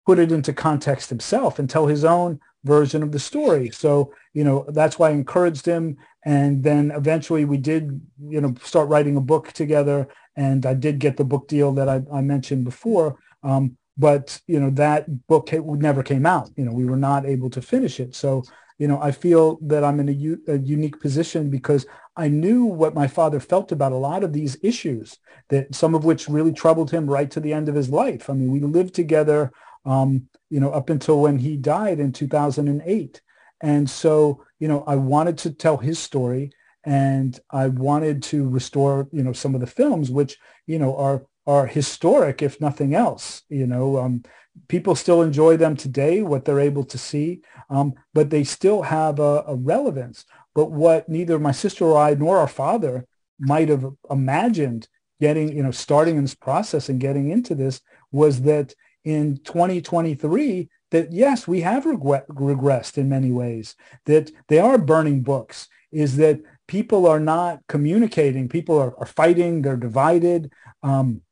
put it into context himself and tell his own version of the story. So, you know, that's why I encouraged him. And then eventually we did, you know, start writing a book together. And I did get the book deal that I, I mentioned before. Um, but you know that book never came out you know we were not able to finish it so you know i feel that i'm in a, u- a unique position because i knew what my father felt about a lot of these issues that some of which really troubled him right to the end of his life i mean we lived together um, you know up until when he died in 2008 and so you know i wanted to tell his story and i wanted to restore you know some of the films which you know are are historic, if nothing else. You know, um, people still enjoy them today, what they're able to see, um, but they still have a, a, relevance. But what neither my sister or I nor our father might have imagined getting, you know, starting in this process and getting into this was that in 2023, that yes, we have regressed in many ways, that they are burning books, is that people are not communicating, people are, are fighting, they're divided. Um,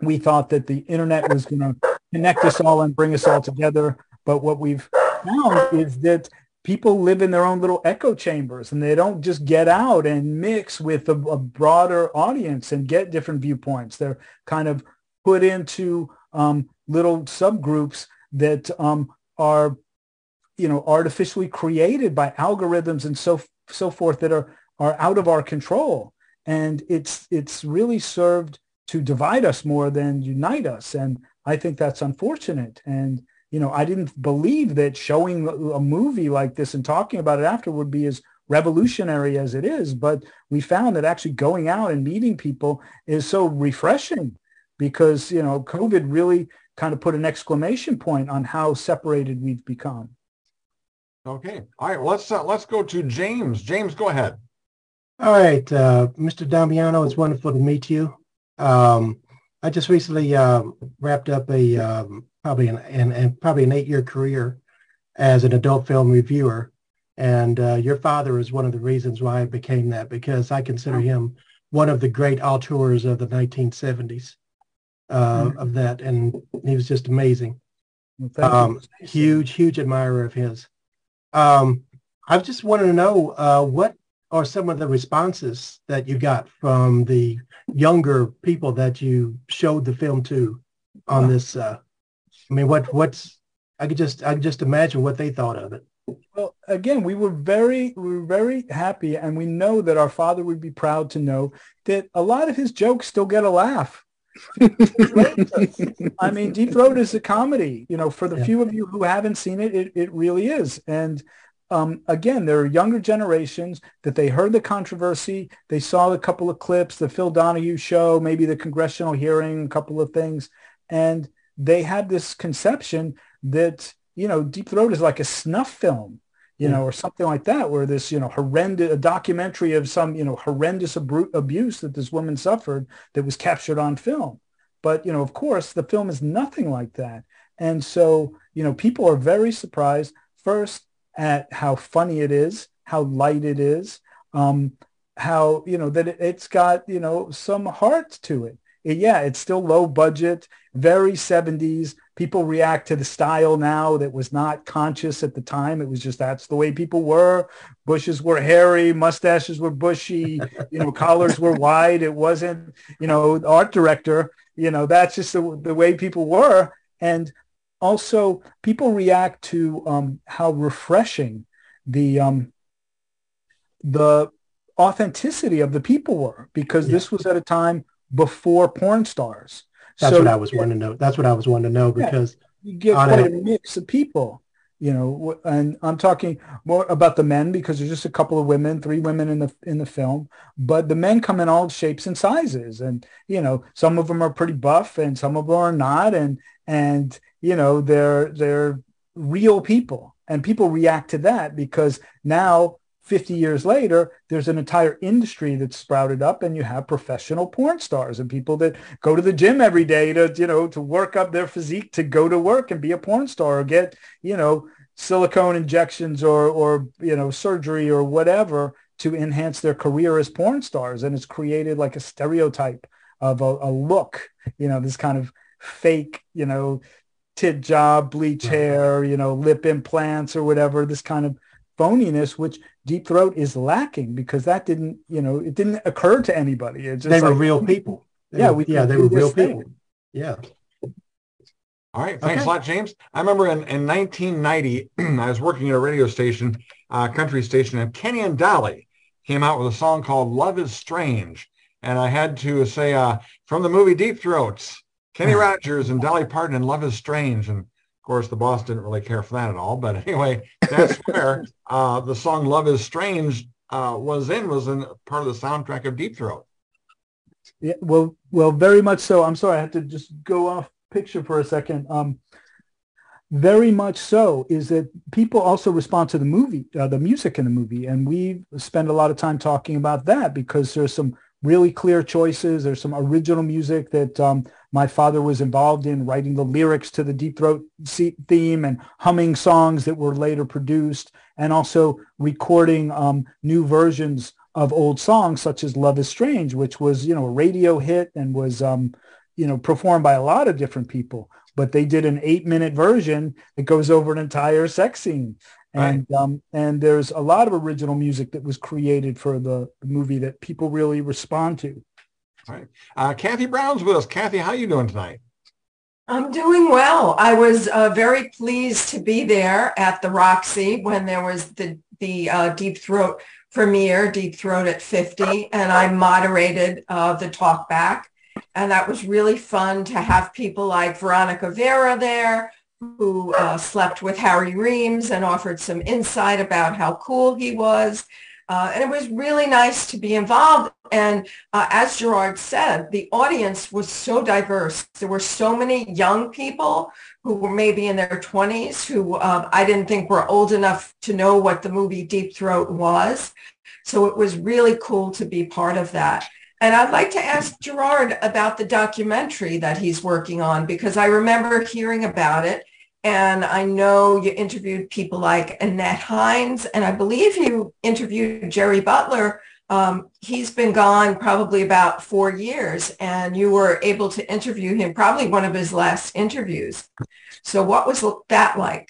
we thought that the internet was going to connect us all and bring us all together. But what we've is that people live in their own little echo chambers and they don't just get out and mix with a, a broader audience and get different viewpoints. They're kind of put into um, little subgroups that um, are, you know, artificially created by algorithms and so so forth that are are out of our control. And it's it's really served to divide us more than unite us. And I think that's unfortunate. And, you know, I didn't believe that showing a movie like this and talking about it after would be as revolutionary as it is. But we found that actually going out and meeting people is so refreshing because, you know, COVID really kind of put an exclamation point on how separated we've become. Okay. All right. Let's uh, let's go to James. James, go ahead. All right, uh, Mr. Damiano, it's wonderful to meet you. Um, I just recently uh, wrapped up a um, probably an, an, an, probably an eight-year career as an adult film reviewer, and uh, your father is one of the reasons why I became that because I consider him one of the great auteurs of the 1970s uh, mm-hmm. of that, and he was just amazing. Well, um, huge, huge admirer of his. Um, I just wanted to know uh, what are some of the responses that you got from the younger people that you showed the film to on this? Uh, I mean, what what's I could just I could just imagine what they thought of it. Well, again, we were very we were very happy, and we know that our father would be proud to know that a lot of his jokes still get a laugh. I mean, Deep Throat is a comedy. You know, for the yeah. few of you who haven't seen it, it, it really is. And um, again, there are younger generations that they heard the controversy. They saw a couple of clips, the Phil Donahue show, maybe the congressional hearing, a couple of things. And they had this conception that, you know, Deep Throat is like a snuff film, you know, or something like that, where this, you know, horrendous, a documentary of some, you know, horrendous ab- abuse that this woman suffered that was captured on film. But, you know, of course, the film is nothing like that. And so, you know, people are very surprised. First, at how funny it is, how light it is, um, how, you know, that it, has got, you know, some heart to it. It. Yeah, it's still low budget, very 70s. People react to the style now that was not conscious at the time. It was just that's the way people were. Bushes were hairy, mustaches were bushy, you know, collars were wide. It wasn't, you know, art director, you know, that's just the, the way people were. And also people react to um, how refreshing the um, the authenticity of the people were because yeah. this was at a time before porn stars. That's so, what I was wanting to know. That's what I was wanting to know because yeah, you get quite a, a mix of people, you know, and I'm talking more about the men because there's just a couple of women, three women in the in the film, but the men come in all shapes and sizes, and you know, some of them are pretty buff and some of them are not, and and you know, they're they're real people, and people react to that because now 50 years later, there's an entire industry that's sprouted up and you have professional porn stars and people that go to the gym every day to, you know, to work up their physique to go to work and be a porn star or get, you know, silicone injections or, or, you know, surgery or whatever to enhance their career as porn stars. And it's created like a stereotype of a, a look, you know, this kind of fake, you know, tit job, bleach hair, you know, lip implants or whatever, this kind of phoniness, which Deep Throat is lacking because that didn't, you know, it didn't occur to anybody. It's they were like, real people. They yeah, we, yeah, they were real thing. people. Yeah. All right. Thanks okay. a lot, James. I remember in, in 1990, I was working at a radio station, uh, country station, and Kenny and Dolly came out with a song called Love is Strange. And I had to say, uh, from the movie Deep Throats, Kenny Rogers and Dolly Parton and Love is Strange. And of course, the boss didn't really care for that at all. But anyway, that's where uh, the song Love is Strange uh, was in, was in part of the soundtrack of Deep Throat. Yeah, well, well, very much so. I'm sorry, I had to just go off picture for a second. Um, very much so is that people also respond to the movie, uh, the music in the movie. And we spend a lot of time talking about that because there's some really clear choices. There's some original music that um, my father was involved in writing the lyrics to the Deep Throat theme and humming songs that were later produced and also recording um, new versions of old songs such as Love is Strange, which was, you know, a radio hit and was, um, you know, performed by a lot of different people. But they did an eight minute version that goes over an entire sex scene. And right. um, and there's a lot of original music that was created for the movie that people really respond to. All right. Uh, Kathy Brown's with us. Kathy, how are you doing tonight? I'm doing well. I was uh, very pleased to be there at the Roxy when there was the the uh, Deep Throat premiere, Deep Throat at 50, and I moderated uh, the talk back. And that was really fun to have people like Veronica Vera there, who uh, slept with Harry Reams and offered some insight about how cool he was. Uh, and it was really nice to be involved. And uh, as Gerard said, the audience was so diverse. There were so many young people who were maybe in their 20s who um, I didn't think were old enough to know what the movie Deep Throat was. So it was really cool to be part of that. And I'd like to ask Gerard about the documentary that he's working on because I remember hearing about it and I know you interviewed people like Annette Hines, and I believe you interviewed Jerry Butler. Um, he's been gone probably about four years, and you were able to interview him, probably one of his last interviews. So what was that like?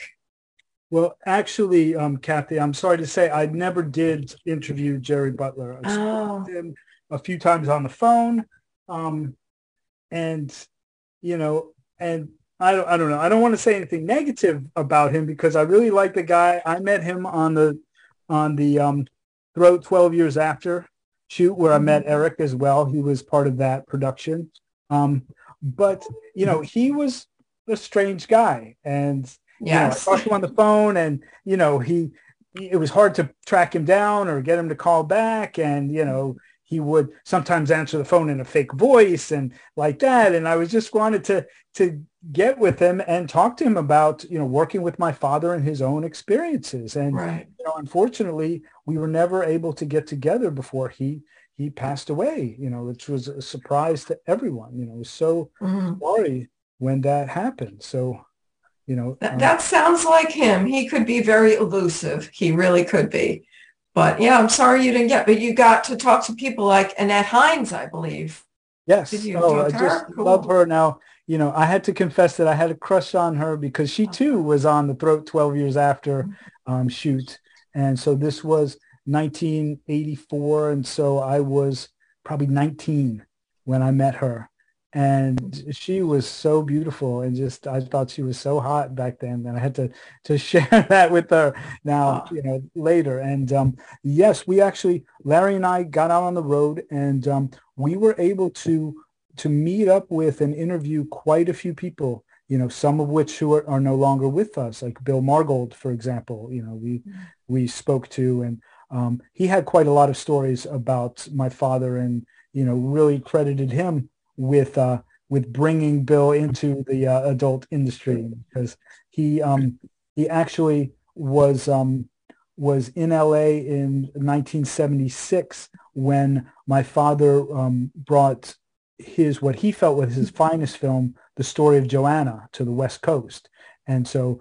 Well, actually, um, Kathy, I'm sorry to say I never did interview Jerry Butler. I oh. him a few times on the phone. Um, and, you know, and I don't, I don't know. I don't want to say anything negative about him because I really like the guy. I met him on the on the um, Throat 12 years after shoot where I met mm-hmm. Eric as well. He was part of that production. Um, but you know, he was a strange guy, and yes. you know, I talked to him on the phone, and you know, he it was hard to track him down or get him to call back, and you know, he would sometimes answer the phone in a fake voice and like that. And I was just wanted to to get with him and talk to him about you know working with my father and his own experiences. And right. you know, unfortunately, we were never able to get together before he he passed away. You know, which was a surprise to everyone. You know, was so mm-hmm. sorry when that happened. So you know that, um, that sounds like him he could be very elusive he really could be but yeah, I'm sorry you didn't get, but you got to talk to people like Annette Hines, I believe. Yes. Did you oh, I just cool. love her now. You know, I had to confess that I had a crush on her because she too was on the Throat 12 years after um, shoot. And so this was 1984. And so I was probably 19 when I met her and she was so beautiful and just I thought she was so hot back then and I had to to share that with her now you know later and um, yes we actually Larry and I got out on the road and um, we were able to to meet up with and interview quite a few people you know some of which who are, are no longer with us like Bill Margold for example you know we mm-hmm. we spoke to and um, he had quite a lot of stories about my father and you know really credited him with uh, with bringing Bill into the uh, adult industry because he um, he actually was um, was in LA in 1976 when my father um, brought his what he felt was his finest film, The Story of Joanna, to the West Coast, and so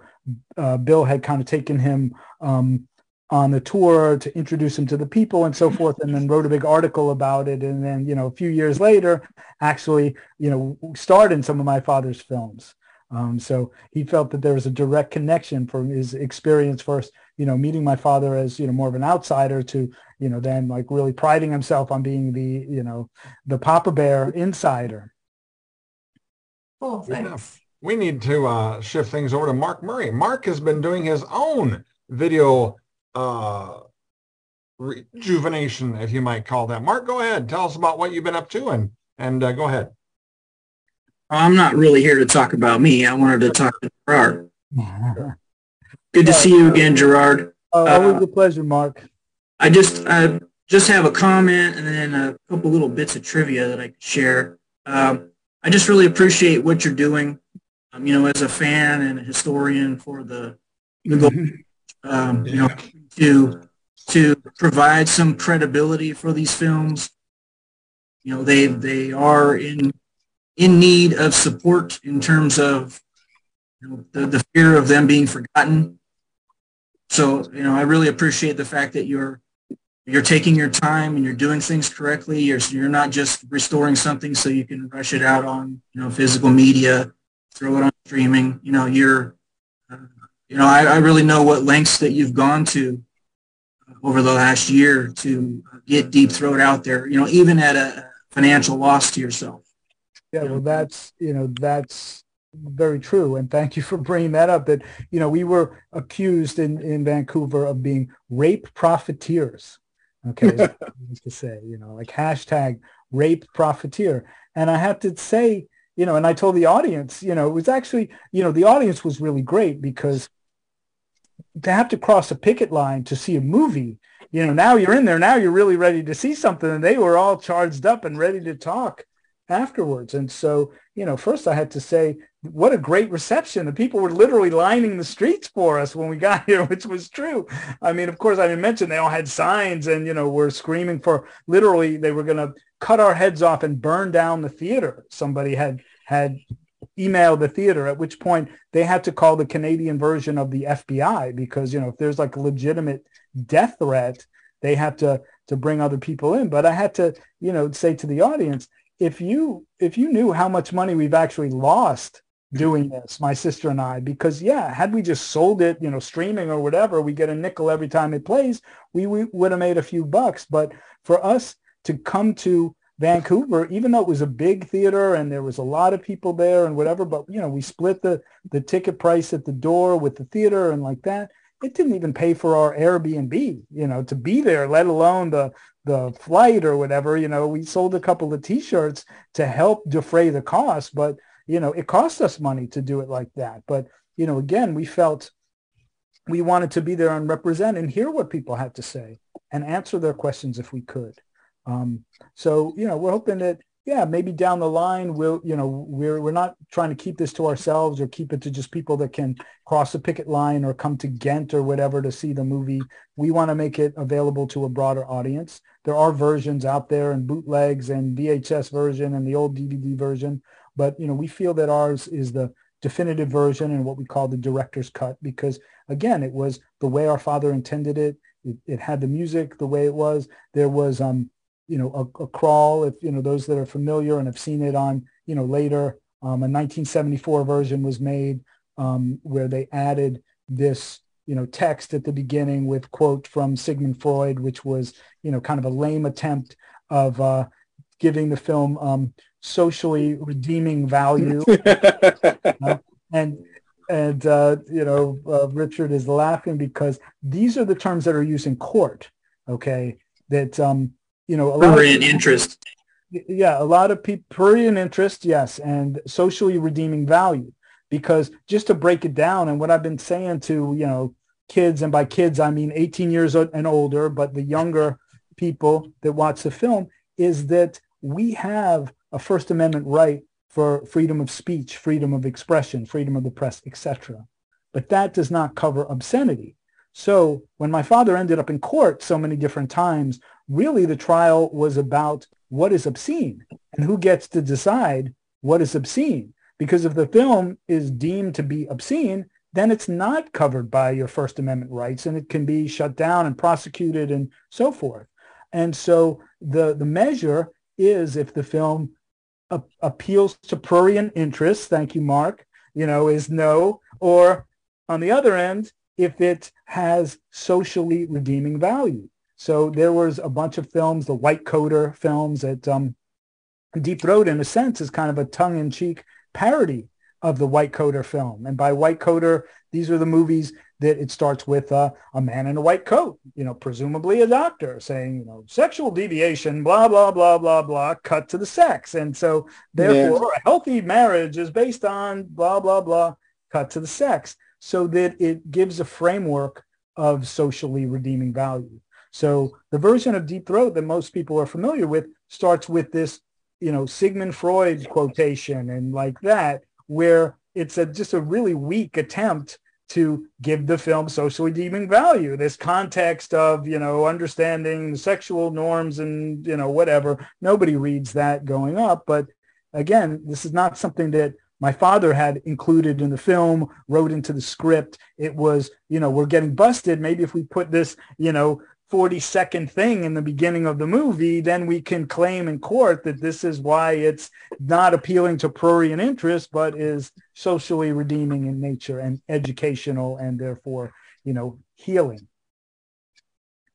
uh, Bill had kind of taken him um, on the tour to introduce him to the people and so forth and then wrote a big article about it. And then you know a few years later actually you know starred in some of my father's films. Um, so he felt that there was a direct connection from his experience first you know meeting my father as you know more of an outsider to you know then like really priding himself on being the you know the papa bear insider. Oh thanks. We need to uh, shift things over to mark murray. Mark has been doing his own video uh, rejuvenation, if you might call that. Mark, go ahead. Tell us about what you've been up to and, and uh, go ahead. I'm not really here to talk about me. I wanted to talk to Gerard. Good to see you again, Gerard. Always uh, a pleasure, Mark. I just I just have a comment and then a couple little bits of trivia that I could share. Um, I just really appreciate what you're doing. Um, you know, as a fan and a historian for the the um, you know, to to provide some credibility for these films. You know, they they are in in need of support in terms of you know, the, the fear of them being forgotten. So, you know, I really appreciate the fact that you're you're taking your time and you're doing things correctly. You're you're not just restoring something so you can rush it out on you know physical media, throw it on streaming. You know, you're you know, I, I really know what lengths that you've gone to uh, over the last year to get Deep Throat out there, you know, even at a financial loss to yourself. Yeah, well, that's, you know, that's very true. And thank you for bringing that up that, you know, we were accused in, in Vancouver of being rape profiteers. Okay, to say, you know, like hashtag rape profiteer. And I have to say, you know, and I told the audience, you know, it was actually, you know, the audience was really great because to have to cross a picket line to see a movie, you know, now you're in there, now you're really ready to see something. And they were all charged up and ready to talk afterwards. And so, you know, first I had to say, what a great reception. The people were literally lining the streets for us when we got here, which was true. I mean, of course, I didn't mention they all had signs and, you know, were screaming for literally they were going to cut our heads off and burn down the theater. Somebody had had emailed the theater, at which point they had to call the Canadian version of the FBI because, you know, if there's like a legitimate death threat, they have to to bring other people in. But I had to, you know, say to the audience, if you if you knew how much money we've actually lost doing this, my sister and I, because yeah, had we just sold it, you know, streaming or whatever, we get a nickel every time it plays, we, we would have made a few bucks. But for us to come to Vancouver, even though it was a big theater and there was a lot of people there and whatever, but you know, we split the the ticket price at the door with the theater and like that. It didn't even pay for our Airbnb, you know, to be there, let alone the the flight or whatever. You know, we sold a couple of T-shirts to help defray the cost, but you know, it cost us money to do it like that. But you know, again, we felt we wanted to be there and represent and hear what people had to say and answer their questions if we could. Um, so, you know, we're hoping that, yeah, maybe down the line, we'll, you know, we're, we're not trying to keep this to ourselves or keep it to just people that can cross the picket line or come to Ghent or whatever to see the movie. We want to make it available to a broader audience. There are versions out there and bootlegs and VHS version and the old DVD version. But, you know, we feel that ours is the definitive version and what we call the director's cut because, again, it was the way our father intended it. It, it had the music the way it was. There was um, you know, a, a, crawl, if, you know, those that are familiar and have seen it on, you know, later, um, a 1974 version was made um, where they added this, you know, text at the beginning with quote from Sigmund Freud, which was, you know, kind of a lame attempt of uh, giving the film um, socially redeeming value. uh, and and uh, you know, uh, Richard is laughing because these are the terms that are used in court. Okay, that um, you know, a lot of interest. Yeah, a lot of people, prurient interest, yes, and socially redeeming value. Because just to break it down, and what I've been saying to, you know, kids, and by kids, I mean 18 years and older, but the younger people that watch the film, is that we have a First Amendment right for freedom of speech, freedom of expression, freedom of the press, etc. But that does not cover obscenity. So when my father ended up in court so many different times really the trial was about what is obscene and who gets to decide what is obscene. Because if the film is deemed to be obscene, then it's not covered by your First Amendment rights and it can be shut down and prosecuted and so forth. And so the, the measure is if the film a- appeals to prurient interests, thank you, Mark, you know, is no, or on the other end, if it has socially redeeming value. So there was a bunch of films, the White Coater films that um, Deep Throat, in a sense, is kind of a tongue-in-cheek parody of the White Coater film. And by White Coater, these are the movies that it starts with uh, a man in a white coat, you know, presumably a doctor saying, you know, sexual deviation, blah, blah, blah, blah, blah, cut to the sex. And so therefore yeah. a healthy marriage is based on blah, blah, blah, cut to the sex so that it gives a framework of socially redeeming value. So the version of Deep Throat that most people are familiar with starts with this, you know, Sigmund Freud quotation and like that, where it's a, just a really weak attempt to give the film socially redeeming value, this context of, you know, understanding sexual norms and, you know, whatever. Nobody reads that going up. But again, this is not something that my father had included in the film, wrote into the script. It was, you know, we're getting busted. Maybe if we put this, you know, 40 second thing in the beginning of the movie, then we can claim in court that this is why it's not appealing to prurient interest, but is socially redeeming in nature and educational and therefore, you know, healing.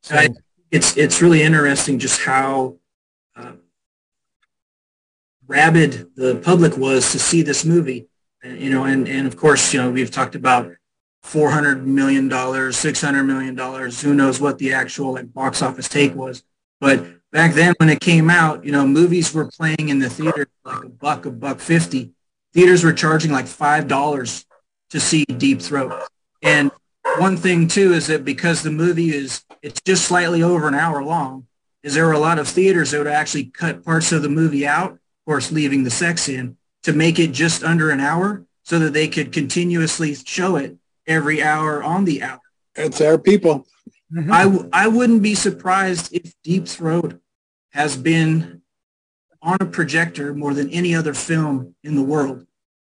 So, I, it's, it's really interesting just how uh, rabid the public was to see this movie. You know, and, and of course, you know, we've talked about $400 million, $600 million. Who knows what the actual like box office take was. But back then when it came out, you know, movies were playing in the theater like a buck, a buck fifty. Theaters were charging like five dollars to see Deep Throat. And one thing too is that because the movie is it's just slightly over an hour long, is there were a lot of theaters that would actually cut parts of the movie out, of course leaving the sex in, to make it just under an hour so that they could continuously show it every hour on the hour. It's our people. Mm-hmm. I, w- I wouldn't be surprised if Deep Throat has been on a projector more than any other film in the world.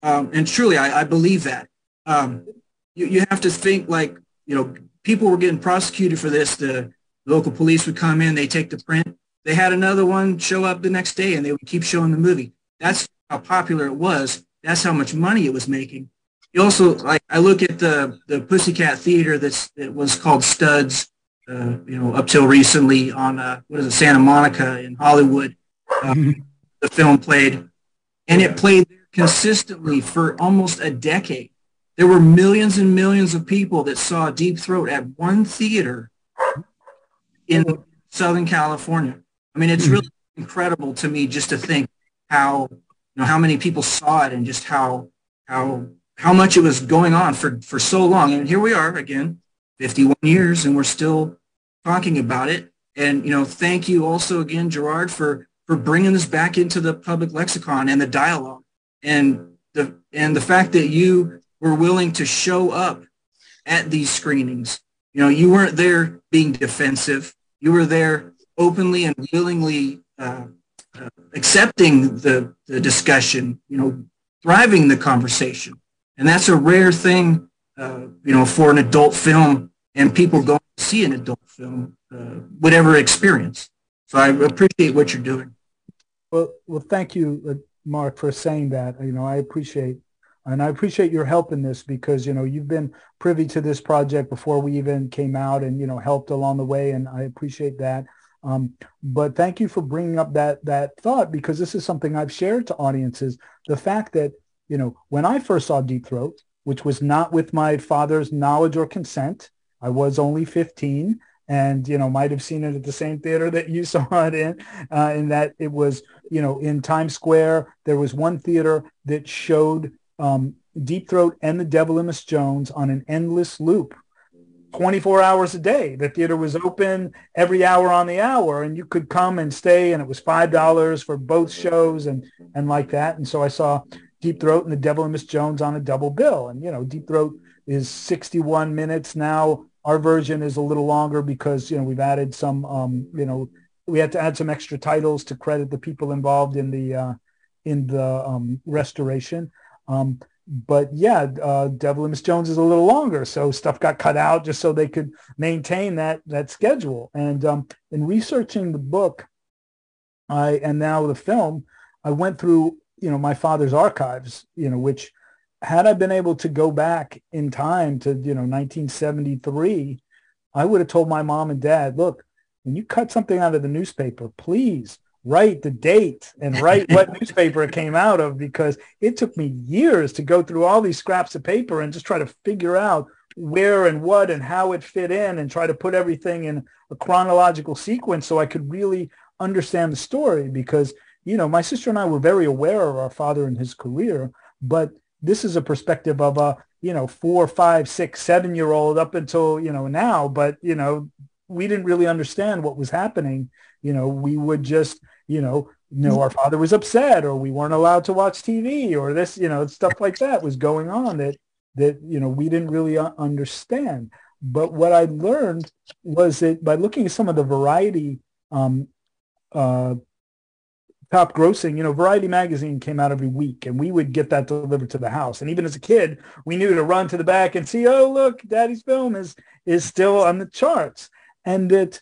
Um, and truly, I, I believe that. Um, you, you have to think like, you know, people were getting prosecuted for this. The local police would come in, they take the print. They had another one show up the next day and they would keep showing the movie. That's how popular it was. That's how much money it was making. You also, like, I look at the, the Pussycat Theater that's, that was called Studs, uh, you know, up till recently on, uh, what is it, Santa Monica in Hollywood. Uh, the film played, and it played consistently for almost a decade. There were millions and millions of people that saw Deep Throat at one theater in Southern California. I mean, it's really incredible to me just to think how, you know, how many people saw it and just how, how, how much it was going on for, for so long. And here we are again, 51 years, and we're still talking about it. And, you know, thank you also again, Gerard, for, for bringing this back into the public lexicon and the dialogue. And the, and the fact that you were willing to show up at these screenings. You know, you weren't there being defensive. You were there openly and willingly uh, uh, accepting the, the discussion, you know, thriving the conversation. And that's a rare thing, uh, you know, for an adult film and people going to see an adult film, uh, whatever experience. So I appreciate what you're doing. Well, well, thank you, uh, Mark, for saying that. You know, I appreciate and I appreciate your help in this because, you know, you've been privy to this project before we even came out and, you know, helped along the way. And I appreciate that. Um, but thank you for bringing up that, that thought because this is something I've shared to audiences. The fact that, you know, when I first saw Deep Throat, which was not with my father's knowledge or consent, I was only 15 and, you know, might have seen it at the same theater that you saw it in, uh, in that it was, you know, in Times Square, there was one theater that showed um, Deep Throat and The Devil in Miss Jones on an endless loop, 24 hours a day. The theater was open every hour on the hour, and you could come and stay, and it was five dollars for both shows and and like that. And so I saw Deep Throat and The Devil in Miss Jones on a double bill, and you know, Deep Throat is 61 minutes now. Our version is a little longer because you know we've added some, um, you know, we had to add some extra titles to credit the people involved in the uh, in the um, restoration. Um, but yeah, uh, Devil in Miss Jones is a little longer, so stuff got cut out just so they could maintain that that schedule. And um, in researching the book, I and now the film, I went through you know my father's archives, you know, which had I been able to go back in time to you know 1973, I would have told my mom and dad, look, when you cut something out of the newspaper, please write the date and write what newspaper it came out of because it took me years to go through all these scraps of paper and just try to figure out where and what and how it fit in and try to put everything in a chronological sequence so I could really understand the story. Because you know my sister and I were very aware of our father and his career but this is a perspective of a you know four five six seven year old up until you know now but you know we didn't really understand what was happening you know, we would just, you know, know our father was upset or we weren't allowed to watch TV or this, you know, stuff like that was going on that, that, you know, we didn't really understand. But what I learned was that by looking at some of the variety um, uh, top grossing, you know, Variety magazine came out every week and we would get that delivered to the house. And even as a kid, we knew to run to the back and see, oh, look, daddy's film is, is still on the charts. And that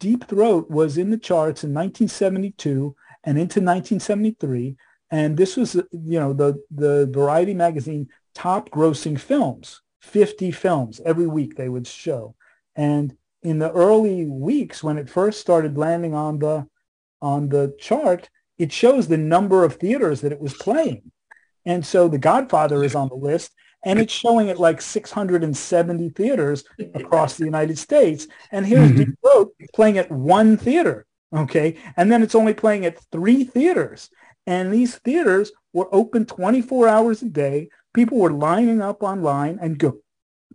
Deep Throat was in the charts in 1972 and into 1973. And this was, you know, the, the Variety magazine top grossing films, 50 films every week they would show. And in the early weeks when it first started landing on the, on the chart, it shows the number of theaters that it was playing. And so The Godfather is on the list and it's showing at like 670 theaters across the United States. And here's mm-hmm. Deep Throat playing at one theater. Okay. And then it's only playing at three theaters. And these theaters were open 24 hours a day. People were lining up online and go,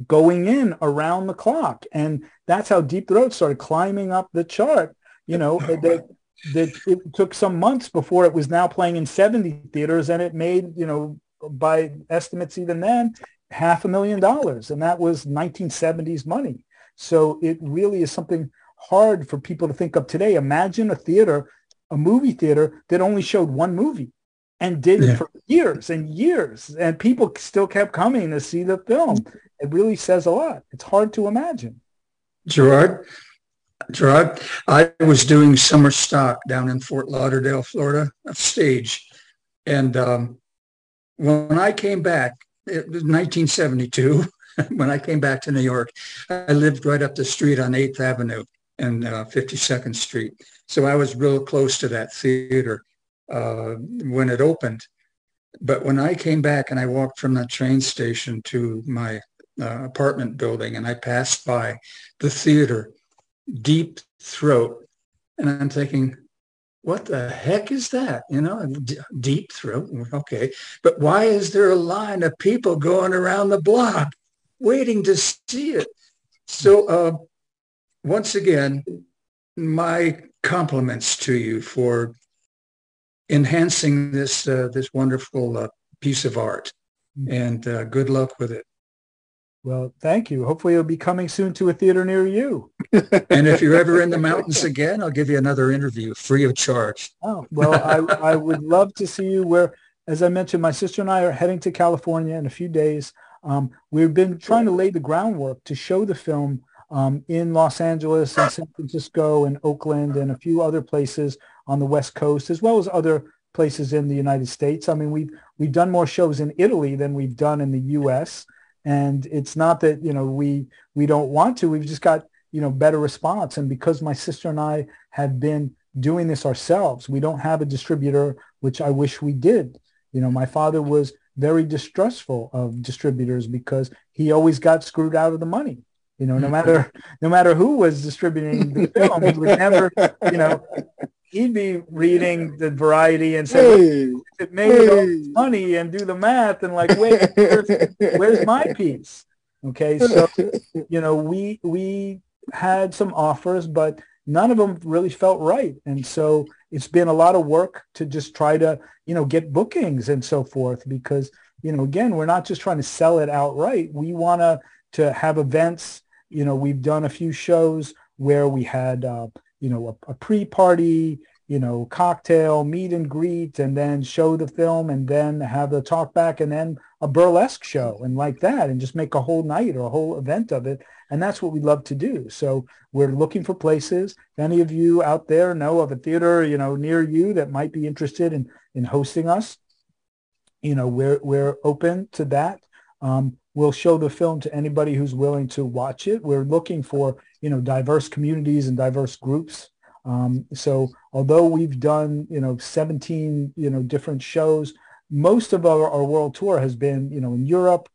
going in around the clock. And that's how Deep Throat started climbing up the chart. You know, that, that it took some months before it was now playing in 70 theaters and it made, you know, by estimates even then, half a million dollars. And that was 1970s money. So it really is something hard for people to think of today. Imagine a theater, a movie theater that only showed one movie and did yeah. it for years and years. And people still kept coming to see the film. It really says a lot. It's hard to imagine. Gerard, Gerard, I was doing summer stock down in Fort Lauderdale, Florida, stage. And um, when I came back, it was 1972, when I came back to New York, I lived right up the street on 8th Avenue and uh, 52nd Street. So I was real close to that theater uh, when it opened. But when I came back and I walked from the train station to my uh, apartment building and I passed by the theater, Deep Throat, and I'm thinking, what the heck is that? You know, D- Deep Throat. Okay. But why is there a line of people going around the block waiting to see it? So uh, once again, my compliments to you for enhancing this uh, this wonderful uh, piece of art, mm. and uh, good luck with it. Well, thank you. Hopefully, it'll be coming soon to a theater near you. and if you're ever in the mountains again, I'll give you another interview free of charge. Oh well, I, I would love to see you. Where, as I mentioned, my sister and I are heading to California in a few days. Um, we've been trying to lay the groundwork to show the film um, in Los Angeles and San Francisco and Oakland and a few other places on the West Coast, as well as other places in the United States. I mean, we've we've done more shows in Italy than we've done in the U.S. And it's not that you know we we don't want to. We've just got you know better response. And because my sister and I have been doing this ourselves, we don't have a distributor, which I wish we did. You know, my father was very distrustful of distributors because he always got screwed out of the money. You know, no mm. matter no matter who was distributing the film, he would never, you know, he'd be reading the variety and say, hey, it made hey. all money and do the math and like, wait, where's, where's my piece? Okay, so you know, we we had some offers, but none of them really felt right, and so it's been a lot of work to just try to you know get bookings and so forth because you know again we're not just trying to sell it outright. We want to to have events. You know, we've done a few shows where we had uh, you know, a, a pre-party, you know, cocktail, meet and greet, and then show the film and then have the talk back and then a burlesque show and like that and just make a whole night or a whole event of it. And that's what we love to do. So we're looking for places. If any of you out there know of a theater, you know, near you that might be interested in, in hosting us, you know, we're, we're open to that. Um, we'll show the film to anybody who's willing to watch it. We're looking for you know, diverse communities and diverse groups. Um, so although we've done, you know, 17, you know, different shows, most of our, our world tour has been, you know, in Europe.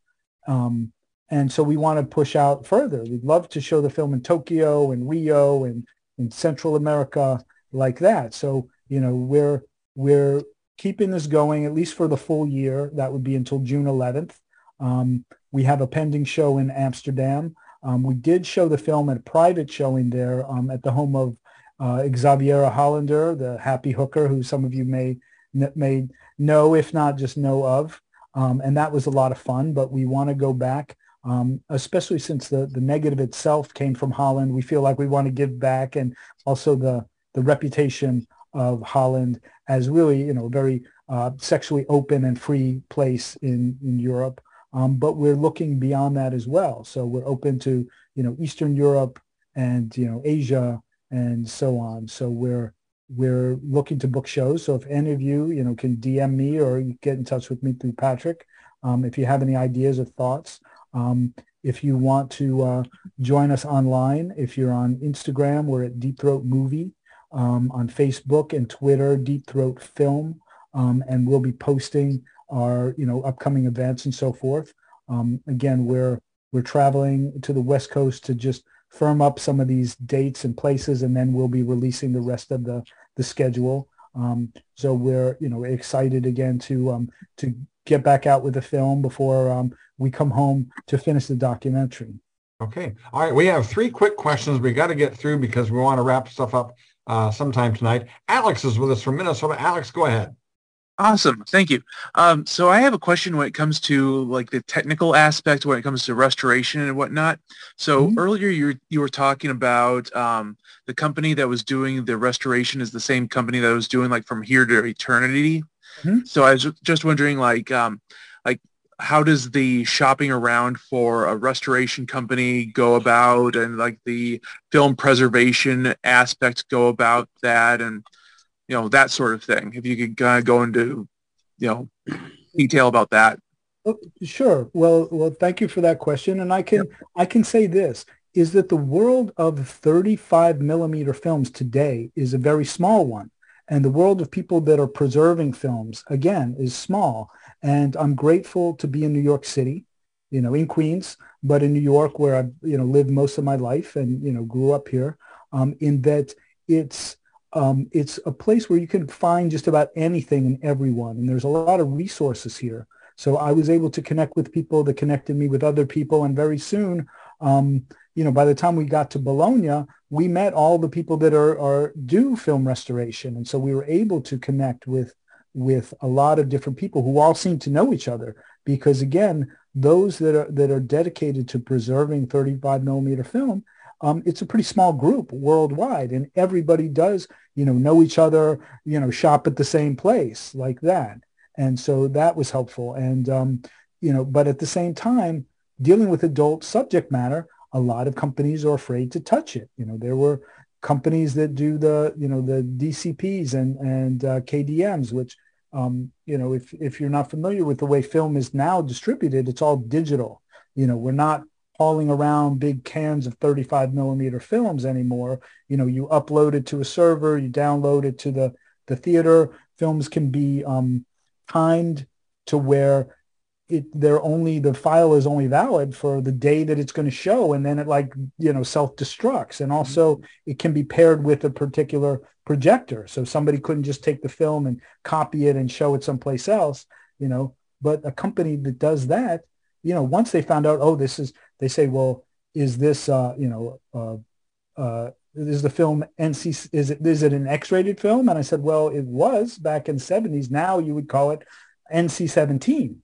Um, and so we want to push out further. We'd love to show the film in Tokyo and Rio and in Central America like that. So, you know, we're, we're keeping this going at least for the full year. That would be until June 11th. Um, we have a pending show in Amsterdam. Um, we did show the film at a private showing there um, at the home of uh, Xaviera Hollander, the happy hooker, who some of you may may know, if not just know of. Um, and that was a lot of fun, but we want to go back, um, especially since the, the negative itself came from Holland. We feel like we want to give back and also the, the reputation of Holland as really, you know, a very uh, sexually open and free place in, in Europe. Um, but we're looking beyond that as well. So we're open to, you know, Eastern Europe and, you know, Asia and so on. So we're, we're looking to book shows. So if any of you, you know, can DM me or get in touch with me through Patrick, um, if you have any ideas or thoughts, um, if you want to uh, join us online, if you're on Instagram, we're at Deep Throat Movie. Um, on Facebook and Twitter, Deep Throat Film, um, and we'll be posting our you know upcoming events and so forth. Um, again, we're we're traveling to the West Coast to just firm up some of these dates and places, and then we'll be releasing the rest of the the schedule. Um, so we're you know excited again to um, to get back out with the film before um, we come home to finish the documentary. Okay. All right. We have three quick questions we got to get through because we want to wrap stuff up uh, sometime tonight. Alex is with us from Minnesota. Alex, go ahead. Awesome. Thank you. Um, so I have a question when it comes to like the technical aspect when it comes to restoration and whatnot. So mm-hmm. earlier you were, you were talking about um, the company that was doing the restoration is the same company that was doing like from here to eternity. Mm-hmm. So I was just wondering like um, like how does the shopping around for a restoration company go about and like the film preservation aspect go about that and you know, that sort of thing. If you could kind of go into, you know, detail about that. Oh, sure. Well, well, thank you for that question. And I can, yep. I can say this is that the world of 35 millimeter films today is a very small one. And the world of people that are preserving films, again, is small. And I'm grateful to be in New York City, you know, in Queens, but in New York where I've, you know, lived most of my life and, you know, grew up here, um, in that it's, um, it's a place where you can find just about anything and everyone. And there's a lot of resources here. So I was able to connect with people that connected me with other people. And very soon, um, you know, by the time we got to Bologna, we met all the people that are, are do film restoration. And so we were able to connect with with a lot of different people who all seem to know each other because again, those that are that are dedicated to preserving 35 millimeter film um, it's a pretty small group worldwide and everybody does, you know, know each other, you know, shop at the same place like that. And so that was helpful. And, um, you know, but at the same time, dealing with adult subject matter, a lot of companies are afraid to touch it. You know, there were companies that do the, you know, the DCPs and, and uh, KDMs, which, um, you know, if, if you're not familiar with the way film is now distributed, it's all digital. You know, we're not hauling around big cans of 35 millimeter films anymore. You know, you upload it to a server, you download it to the, the theater. Films can be um, timed to where it they're only the file is only valid for the day that it's going to show and then it like you know self destructs and also mm-hmm. it can be paired with a particular projector so somebody couldn't just take the film and copy it and show it someplace else you know but a company that does that you know once they found out oh this is they say, well, is this, uh, you know, uh, uh, is the film NC, is it, is it an X-rated film? And I said, well, it was back in the 70s. Now you would call it NC-17.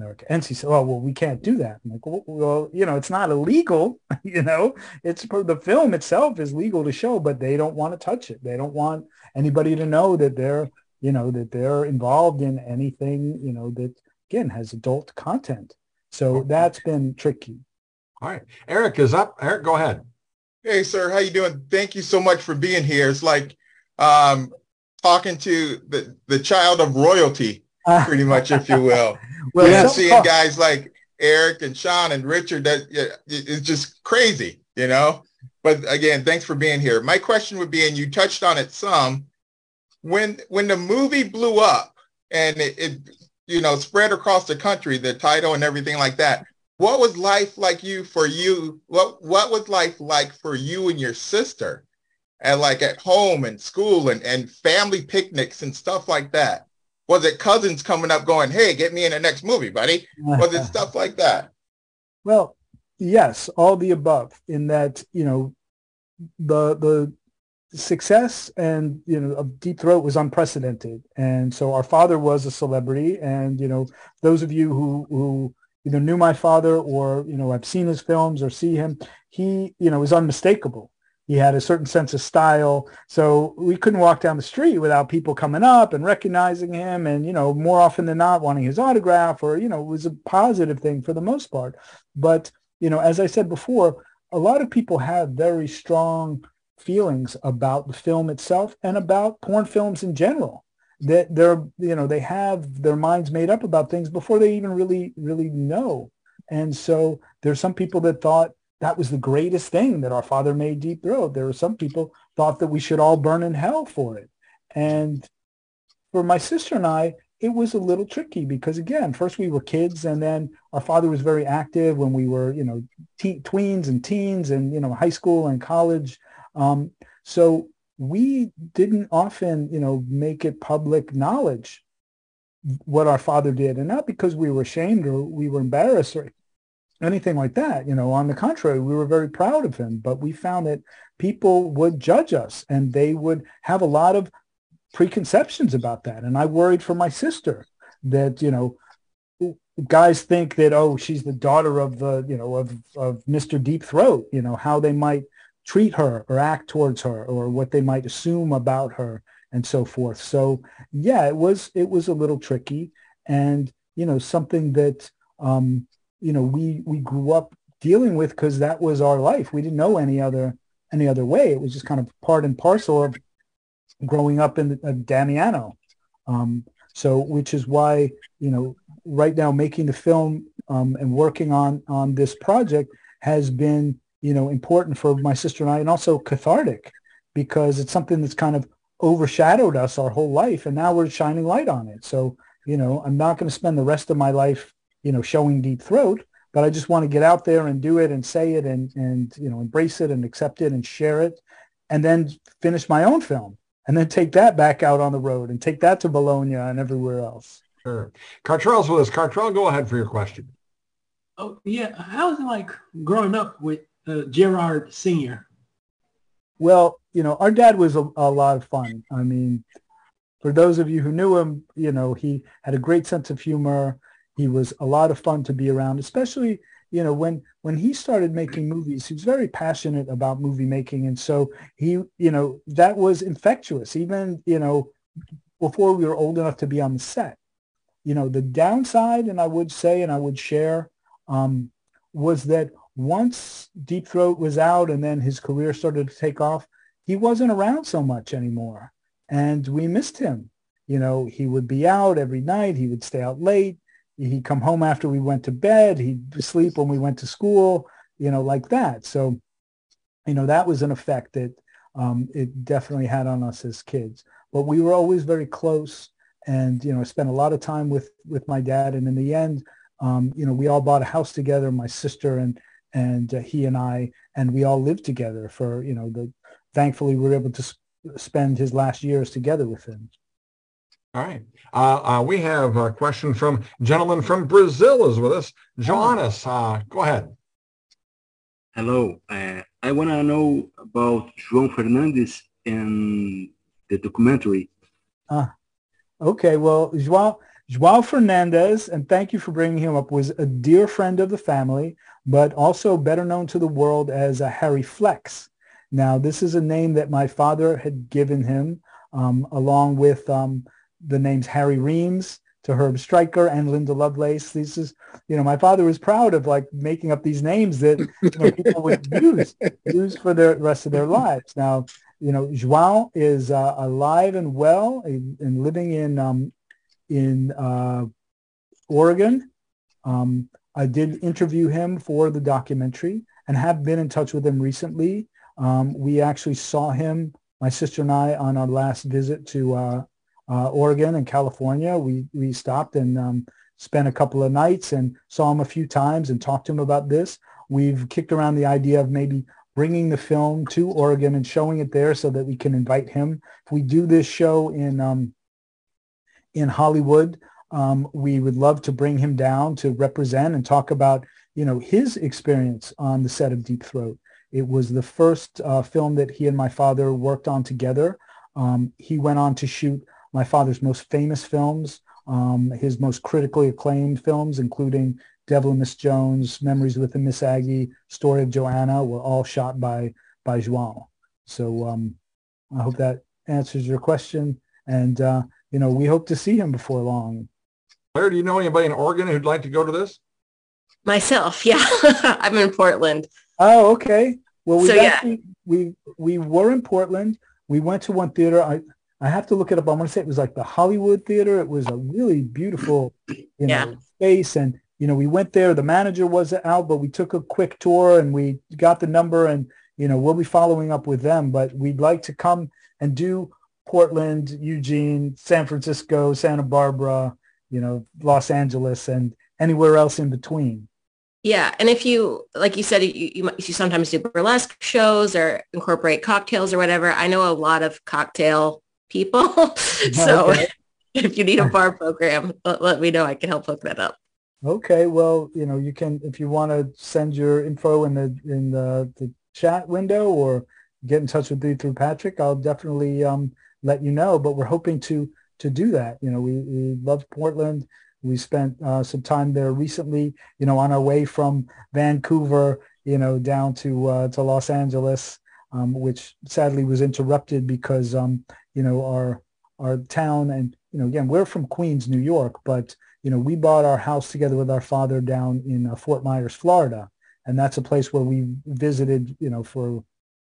America. NC said, oh, well, we can't do that. I'm like, well, well, you know, it's not illegal. you know, it's the film itself is legal to show, but they don't want to touch it. They don't want anybody to know that they're, you know, that they're involved in anything, you know, that again has adult content. So that's been tricky. All right. Eric is up. Eric, go ahead. Hey, sir. How you doing? Thank you so much for being here. It's like um, talking to the, the child of royalty, pretty much, if you will. well, yeah, seeing guys like Eric and Sean and Richard, that it's just crazy, you know? But again, thanks for being here. My question would be, and you touched on it some, when when the movie blew up and it, it you know spread across the country, the title and everything like that, what was life like you for you? What what was life like for you and your sister? And like at home and school and, and family picnics and stuff like that? Was it cousins coming up going, hey, get me in the next movie, buddy? Was it stuff like that? Well, yes, all the above in that, you know, the the success and you know of deep throat was unprecedented and so our father was a celebrity and you know those of you who who either knew my father or, you know, I've seen his films or see him, he, you know, was unmistakable. He had a certain sense of style. So we couldn't walk down the street without people coming up and recognizing him and, you know, more often than not wanting his autograph or, you know, it was a positive thing for the most part. But, you know, as I said before, a lot of people have very strong feelings about the film itself and about porn films in general that they're you know they have their minds made up about things before they even really really know. And so there's some people that thought that was the greatest thing that our father made deep throat. There were some people thought that we should all burn in hell for it. And for my sister and i it was a little tricky because again, first we were kids and then our father was very active when we were, you know, te- tweens and teens and, you know, high school and college. Um, so we didn't often, you know, make it public knowledge what our father did and not because we were ashamed or we were embarrassed or anything like that. You know, on the contrary, we were very proud of him, but we found that people would judge us and they would have a lot of preconceptions about that. And I worried for my sister that, you know, guys think that, oh, she's the daughter of the, you know, of, of Mr. Deep Throat, you know, how they might treat her or act towards her or what they might assume about her and so forth. So yeah, it was, it was a little tricky and, you know, something that, um, you know, we, we grew up dealing with because that was our life. We didn't know any other, any other way. It was just kind of part and parcel of growing up in uh, Damiano. Um, so, which is why, you know, right now making the film um, and working on, on this project has been, you know, important for my sister and I and also cathartic because it's something that's kind of overshadowed us our whole life. And now we're shining light on it. So, you know, I'm not going to spend the rest of my life, you know, showing deep throat, but I just want to get out there and do it and say it and, and, you know, embrace it and accept it and share it and then finish my own film and then take that back out on the road and take that to Bologna and everywhere else. Sure. Cartrell's with us. Cartrell, go ahead for your question. Oh, yeah. How was it like growing up with uh, Gerard Sr.? Well, you know, our dad was a, a lot of fun. I mean, for those of you who knew him, you know, he had a great sense of humor. He was a lot of fun to be around, especially you know, when when he started making movies, he was very passionate about movie making, and so he, you know, that was infectious. Even you know, before we were old enough to be on the set, you know, the downside, and I would say, and I would share, um, was that once Deep Throat was out, and then his career started to take off, he wasn't around so much anymore, and we missed him. You know, he would be out every night. He would stay out late he'd come home after we went to bed. He'd sleep when we went to school, you know, like that. So, you know, that was an effect that um, it definitely had on us as kids. But we were always very close, and you know, I spent a lot of time with with my dad. And in the end, um, you know, we all bought a house together, my sister and and uh, he and I, and we all lived together for you know the. Thankfully, we were able to sp- spend his last years together with him. All right. Uh, uh, we have a question from gentleman from Brazil is with us. Johannes, uh, go ahead. Hello. Uh, I want to know about João Fernandes and the documentary. Ah, okay. Well, João, João Fernandes, and thank you for bringing him up, was a dear friend of the family, but also better known to the world as a Harry Flecks. Now, this is a name that my father had given him um, along with um, the names Harry Reems to Herb Streicher and Linda Lovelace. This is, you know, my father was proud of like making up these names that you know, people would use use for the rest of their lives. Now, you know, João is uh, alive and well and, and living in um, in uh, Oregon. Um, I did interview him for the documentary and have been in touch with him recently. Um, we actually saw him, my sister and I, on our last visit to uh, uh, Oregon and California. We we stopped and um, spent a couple of nights and saw him a few times and talked to him about this. We've kicked around the idea of maybe bringing the film to Oregon and showing it there so that we can invite him. If we do this show in um, in Hollywood, um, we would love to bring him down to represent and talk about you know his experience on the set of Deep Throat. It was the first uh, film that he and my father worked on together. Um, he went on to shoot my father's most famous films, um, his most critically acclaimed films, including Devil in Miss Jones, Memories Within Miss Aggie, Story of Joanna, were all shot by by João. So um, I hope that answers your question. And uh, you know, we hope to see him before long. Claire, do you know anybody in Oregon who'd like to go to this? Myself, yeah. I'm in Portland. Oh, okay. Well, we so, yeah. we we were in Portland. We went to one theater. I I have to look it up. I want to say it was like the Hollywood Theater. It was a really beautiful, you know, yeah. space. And, you know, we went there. The manager wasn't out, but we took a quick tour and we got the number and, you know, we'll be following up with them. But we'd like to come and do Portland, Eugene, San Francisco, Santa Barbara, you know, Los Angeles, and anywhere else in between. Yeah, and if you, like you said, you, you, you sometimes do burlesque shows or incorporate cocktails or whatever. I know a lot of cocktail people, so okay. if you need a bar program, let, let me know. I can help hook that up. Okay, well, you know, you can if you want to send your info in the in the, the chat window or get in touch with me through Patrick, I'll definitely um, let you know. But we're hoping to to do that. You know, we, we love Portland. We spent uh, some time there recently, you know, on our way from Vancouver, you know, down to uh, to Los Angeles, um, which sadly was interrupted because, um, you know, our our town and you know, again, we're from Queens, New York, but you know, we bought our house together with our father down in uh, Fort Myers, Florida, and that's a place where we visited, you know, for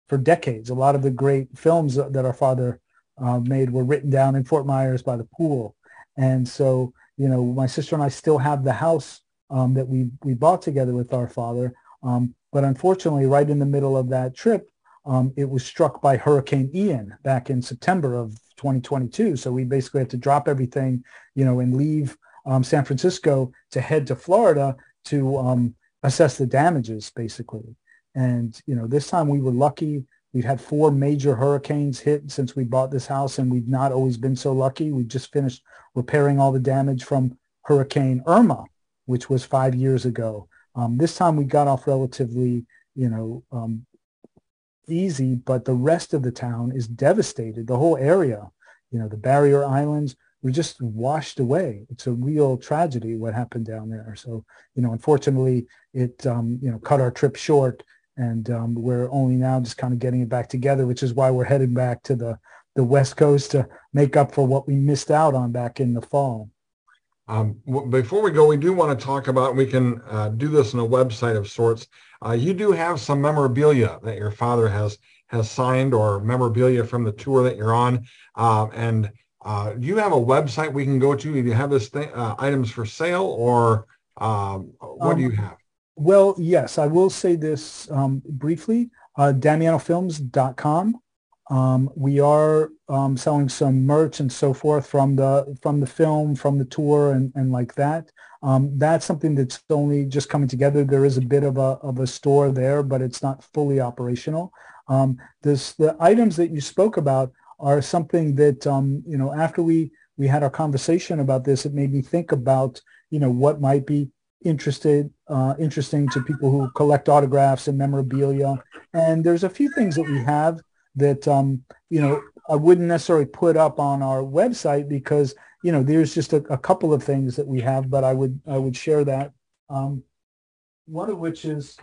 for decades. A lot of the great films that our father uh, made were written down in Fort Myers by the pool, and so you know, my sister and I still have the house um, that we we bought together with our father. Um, but unfortunately, right in the middle of that trip, um, it was struck by Hurricane Ian back in September of 2022. So we basically had to drop everything, you know, and leave um, San Francisco to head to Florida to um, assess the damages, basically. And you know, this time we were lucky. We've had four major hurricanes hit since we bought this house, and we've not always been so lucky. We just finished repairing all the damage from Hurricane Irma, which was five years ago. Um, this time we got off relatively, you know, um, easy, but the rest of the town is devastated. The whole area, you know, the barrier islands were just washed away. It's a real tragedy what happened down there. So, you know, unfortunately, it, um, you know, cut our trip short and um, we're only now just kind of getting it back together, which is why we're heading back to the the West Coast to make up for what we missed out on back in the fall. Um, before we go, we do want to talk about, we can uh, do this on a website of sorts. Uh, you do have some memorabilia that your father has has signed or memorabilia from the tour that you're on. Um, and uh, do you have a website we can go to? Do you have this thing, uh, items for sale or um, what do you um, have? Well, yes, I will say this um, briefly. Uh, DamianoFilms.com. Um, we are um, selling some merch and so forth from the from the film, from the tour, and, and like that. Um, that's something that's only just coming together. There is a bit of a of a store there, but it's not fully operational. Um, this the items that you spoke about are something that um, you know after we we had our conversation about this, it made me think about you know what might be interested uh, interesting to people who collect autographs and memorabilia. And there's a few things that we have that um, you know I wouldn't necessarily put up on our website because you know there's just a, a couple of things that we have, but I would I would share that. Um, one of which is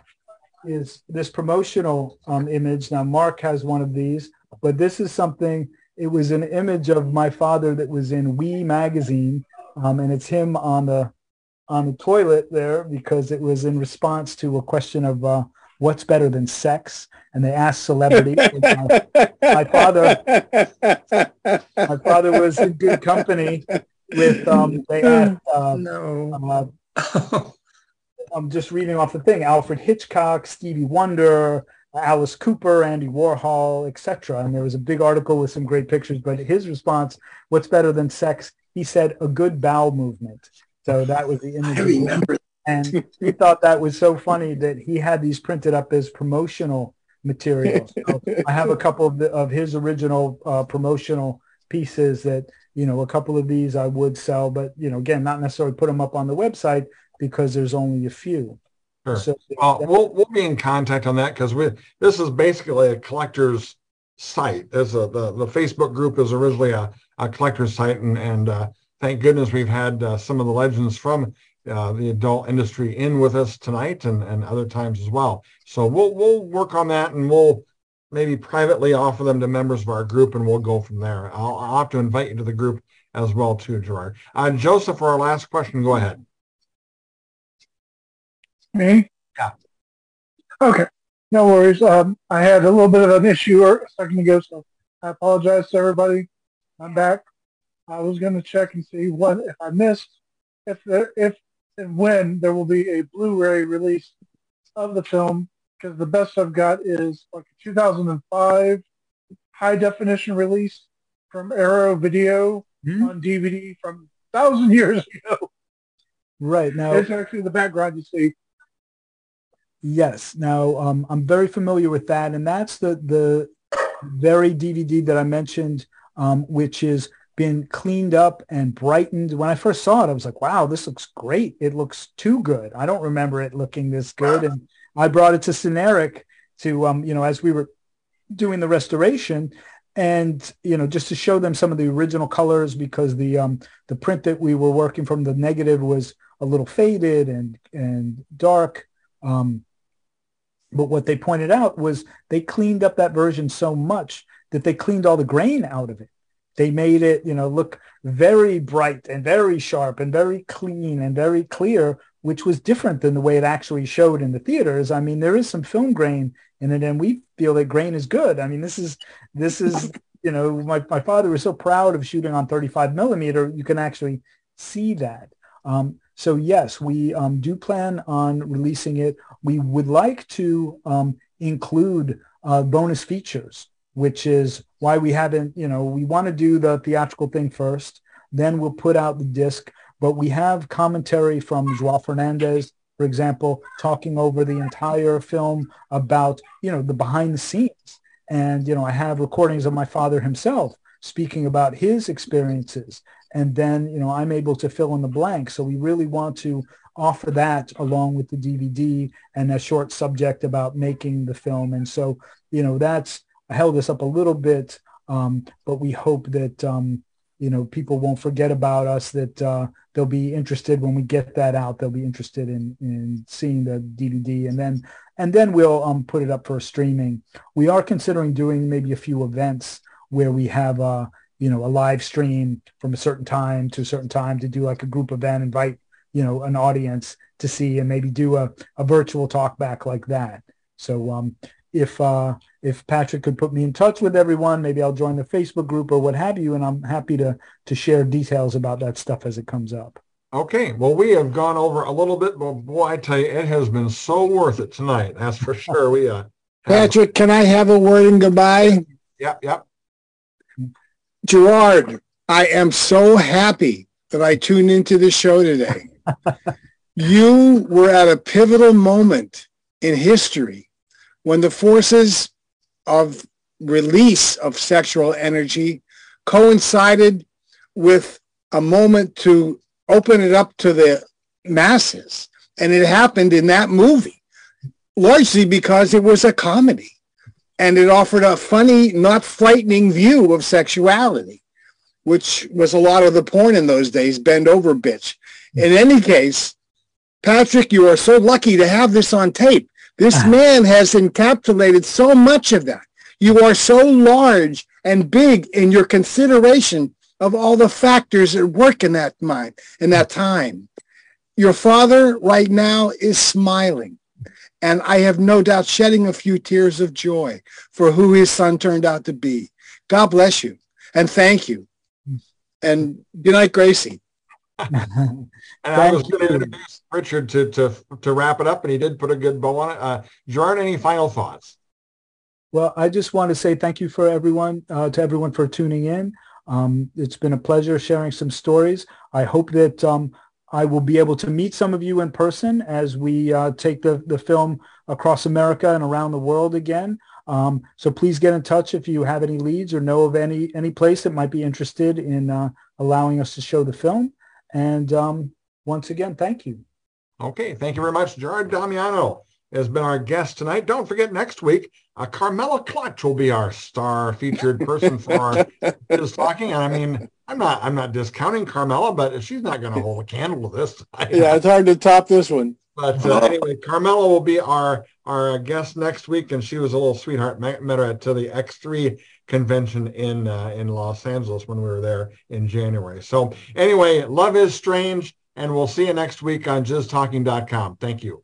is this promotional um, image. Now Mark has one of these, but this is something. It was an image of my father that was in Oui magazine, um, and it's him on the on the toilet there because it was in response to a question of uh, what's better than sex, and they asked celebrities. my, my, father, my father was in good company with. Um, they asked. Uh, no. Uh, I'm just reading off the thing: Alfred Hitchcock, Stevie Wonder. Alice Cooper, Andy Warhol, etc. And there was a big article with some great pictures. But his response, "What's better than sex?" He said, "A good bowel movement." So that was the image. I remember. And he thought that was so funny that he had these printed up as promotional materials. So I have a couple of, the, of his original uh, promotional pieces that, you know, a couple of these I would sell, but, you know, again, not necessarily put them up on the website because there's only a few. Sure. So uh, we'll, we'll be in contact on that because we this is basically a collector's site. As a, the, the Facebook group is originally a, a collector's site and, and uh, thank goodness we've had uh, some of the legends from uh, the adult industry in with us tonight and, and other times as well. So we'll we'll work on that and we'll maybe privately offer them to members of our group and we'll go from there. I'll, I'll have to invite you to the group as well too, Gerard. Uh, Joseph, for our last question, go ahead. Me? Yeah. Okay. No worries. Um, I had a little bit of an issue a second ago, so I apologize to everybody. I'm back. I was going to check and see what if I missed if there, if and when there will be a Blu-ray release of the film because the best I've got is like a 2005 high definition release from Arrow Video mm-hmm. on DVD from thousand years ago. Right now, it's actually the background you see. Yes. Now um, I'm very familiar with that, and that's the the very DVD that I mentioned, um, which is been cleaned up and brightened. When I first saw it, I was like, "Wow, this looks great! It looks too good." I don't remember it looking this good, and I brought it to Cineric to, um, you know, as we were doing the restoration, and you know just to show them some of the original colors because the um the print that we were working from the negative was a little faded and and dark um but what they pointed out was they cleaned up that version so much that they cleaned all the grain out of it they made it you know look very bright and very sharp and very clean and very clear which was different than the way it actually showed in the theaters. I mean there is some film grain in it and we feel that grain is good. I mean this is this is you know my, my father was so proud of shooting on 35 millimeter you can actually see that. Um, so yes we um, do plan on releasing it. We would like to um, include uh, bonus features which is why we haven't you know we want to do the theatrical thing first then we'll put out the disc but we have commentary from Joao Fernandes, for example, talking over the entire film about, you know, the behind the scenes. And, you know, I have recordings of my father himself speaking about his experiences. And then, you know, I'm able to fill in the blank. So we really want to offer that along with the DVD and a short subject about making the film. And so, you know, that's I held this up a little bit, um, but we hope that, um, you know, people won't forget about us, that uh, they'll be interested when we get that out. They'll be interested in, in seeing the DVD and then, and then we'll um, put it up for streaming. We are considering doing maybe a few events where we have, a you know, a live stream from a certain time to a certain time to do like a group event, invite, you know, an audience to see and maybe do a, a virtual talk back like that. So um, if uh, if Patrick could put me in touch with everyone, maybe I'll join the Facebook group or what have you, and I'm happy to to share details about that stuff as it comes up. Okay, well, we have gone over a little bit, but boy, I tell you, it has been so worth it tonight. That's for sure. We uh, Patrick, can I have a word in goodbye? Yep, yep. Gerard, I am so happy that I tuned into the show today. you were at a pivotal moment in history when the forces of release of sexual energy coincided with a moment to open it up to the masses. And it happened in that movie, largely because it was a comedy and it offered a funny, not frightening view of sexuality, which was a lot of the porn in those days, bend over bitch. In any case, Patrick, you are so lucky to have this on tape this ah. man has encapsulated so much of that. You are so large and big in your consideration of all the factors that work in that mind, in that time. Your father right now is smiling. And I have no doubt shedding a few tears of joy for who his son turned out to be. God bless you and thank you. And good night, Gracie. and I was going to introduce Richard to, to, to wrap it up, and he did put a good bow on it. Uh, Gerard, any final thoughts? Well, I just want to say thank you for everyone, uh, to everyone for tuning in. Um, it's been a pleasure sharing some stories. I hope that um, I will be able to meet some of you in person as we uh, take the, the film across America and around the world again. Um, so please get in touch if you have any leads or know of any any place that might be interested in uh, allowing us to show the film. And um, once again, thank you. Okay, thank you very much. Gerard Damiano has been our guest tonight. Don't forget next week, uh, Carmela Clutch will be our star featured person for just talking. And I mean, I'm not I'm not discounting Carmela, but she's not going to hold a candle to this. yeah, it's hard to top this one. But uh, anyway, Carmela will be our our guest next week, and she was a little sweetheart. Met, met her at to the X3 convention in uh, in Los Angeles when we were there in January. So anyway, love is strange, and we'll see you next week on jizztalking.com. Thank you.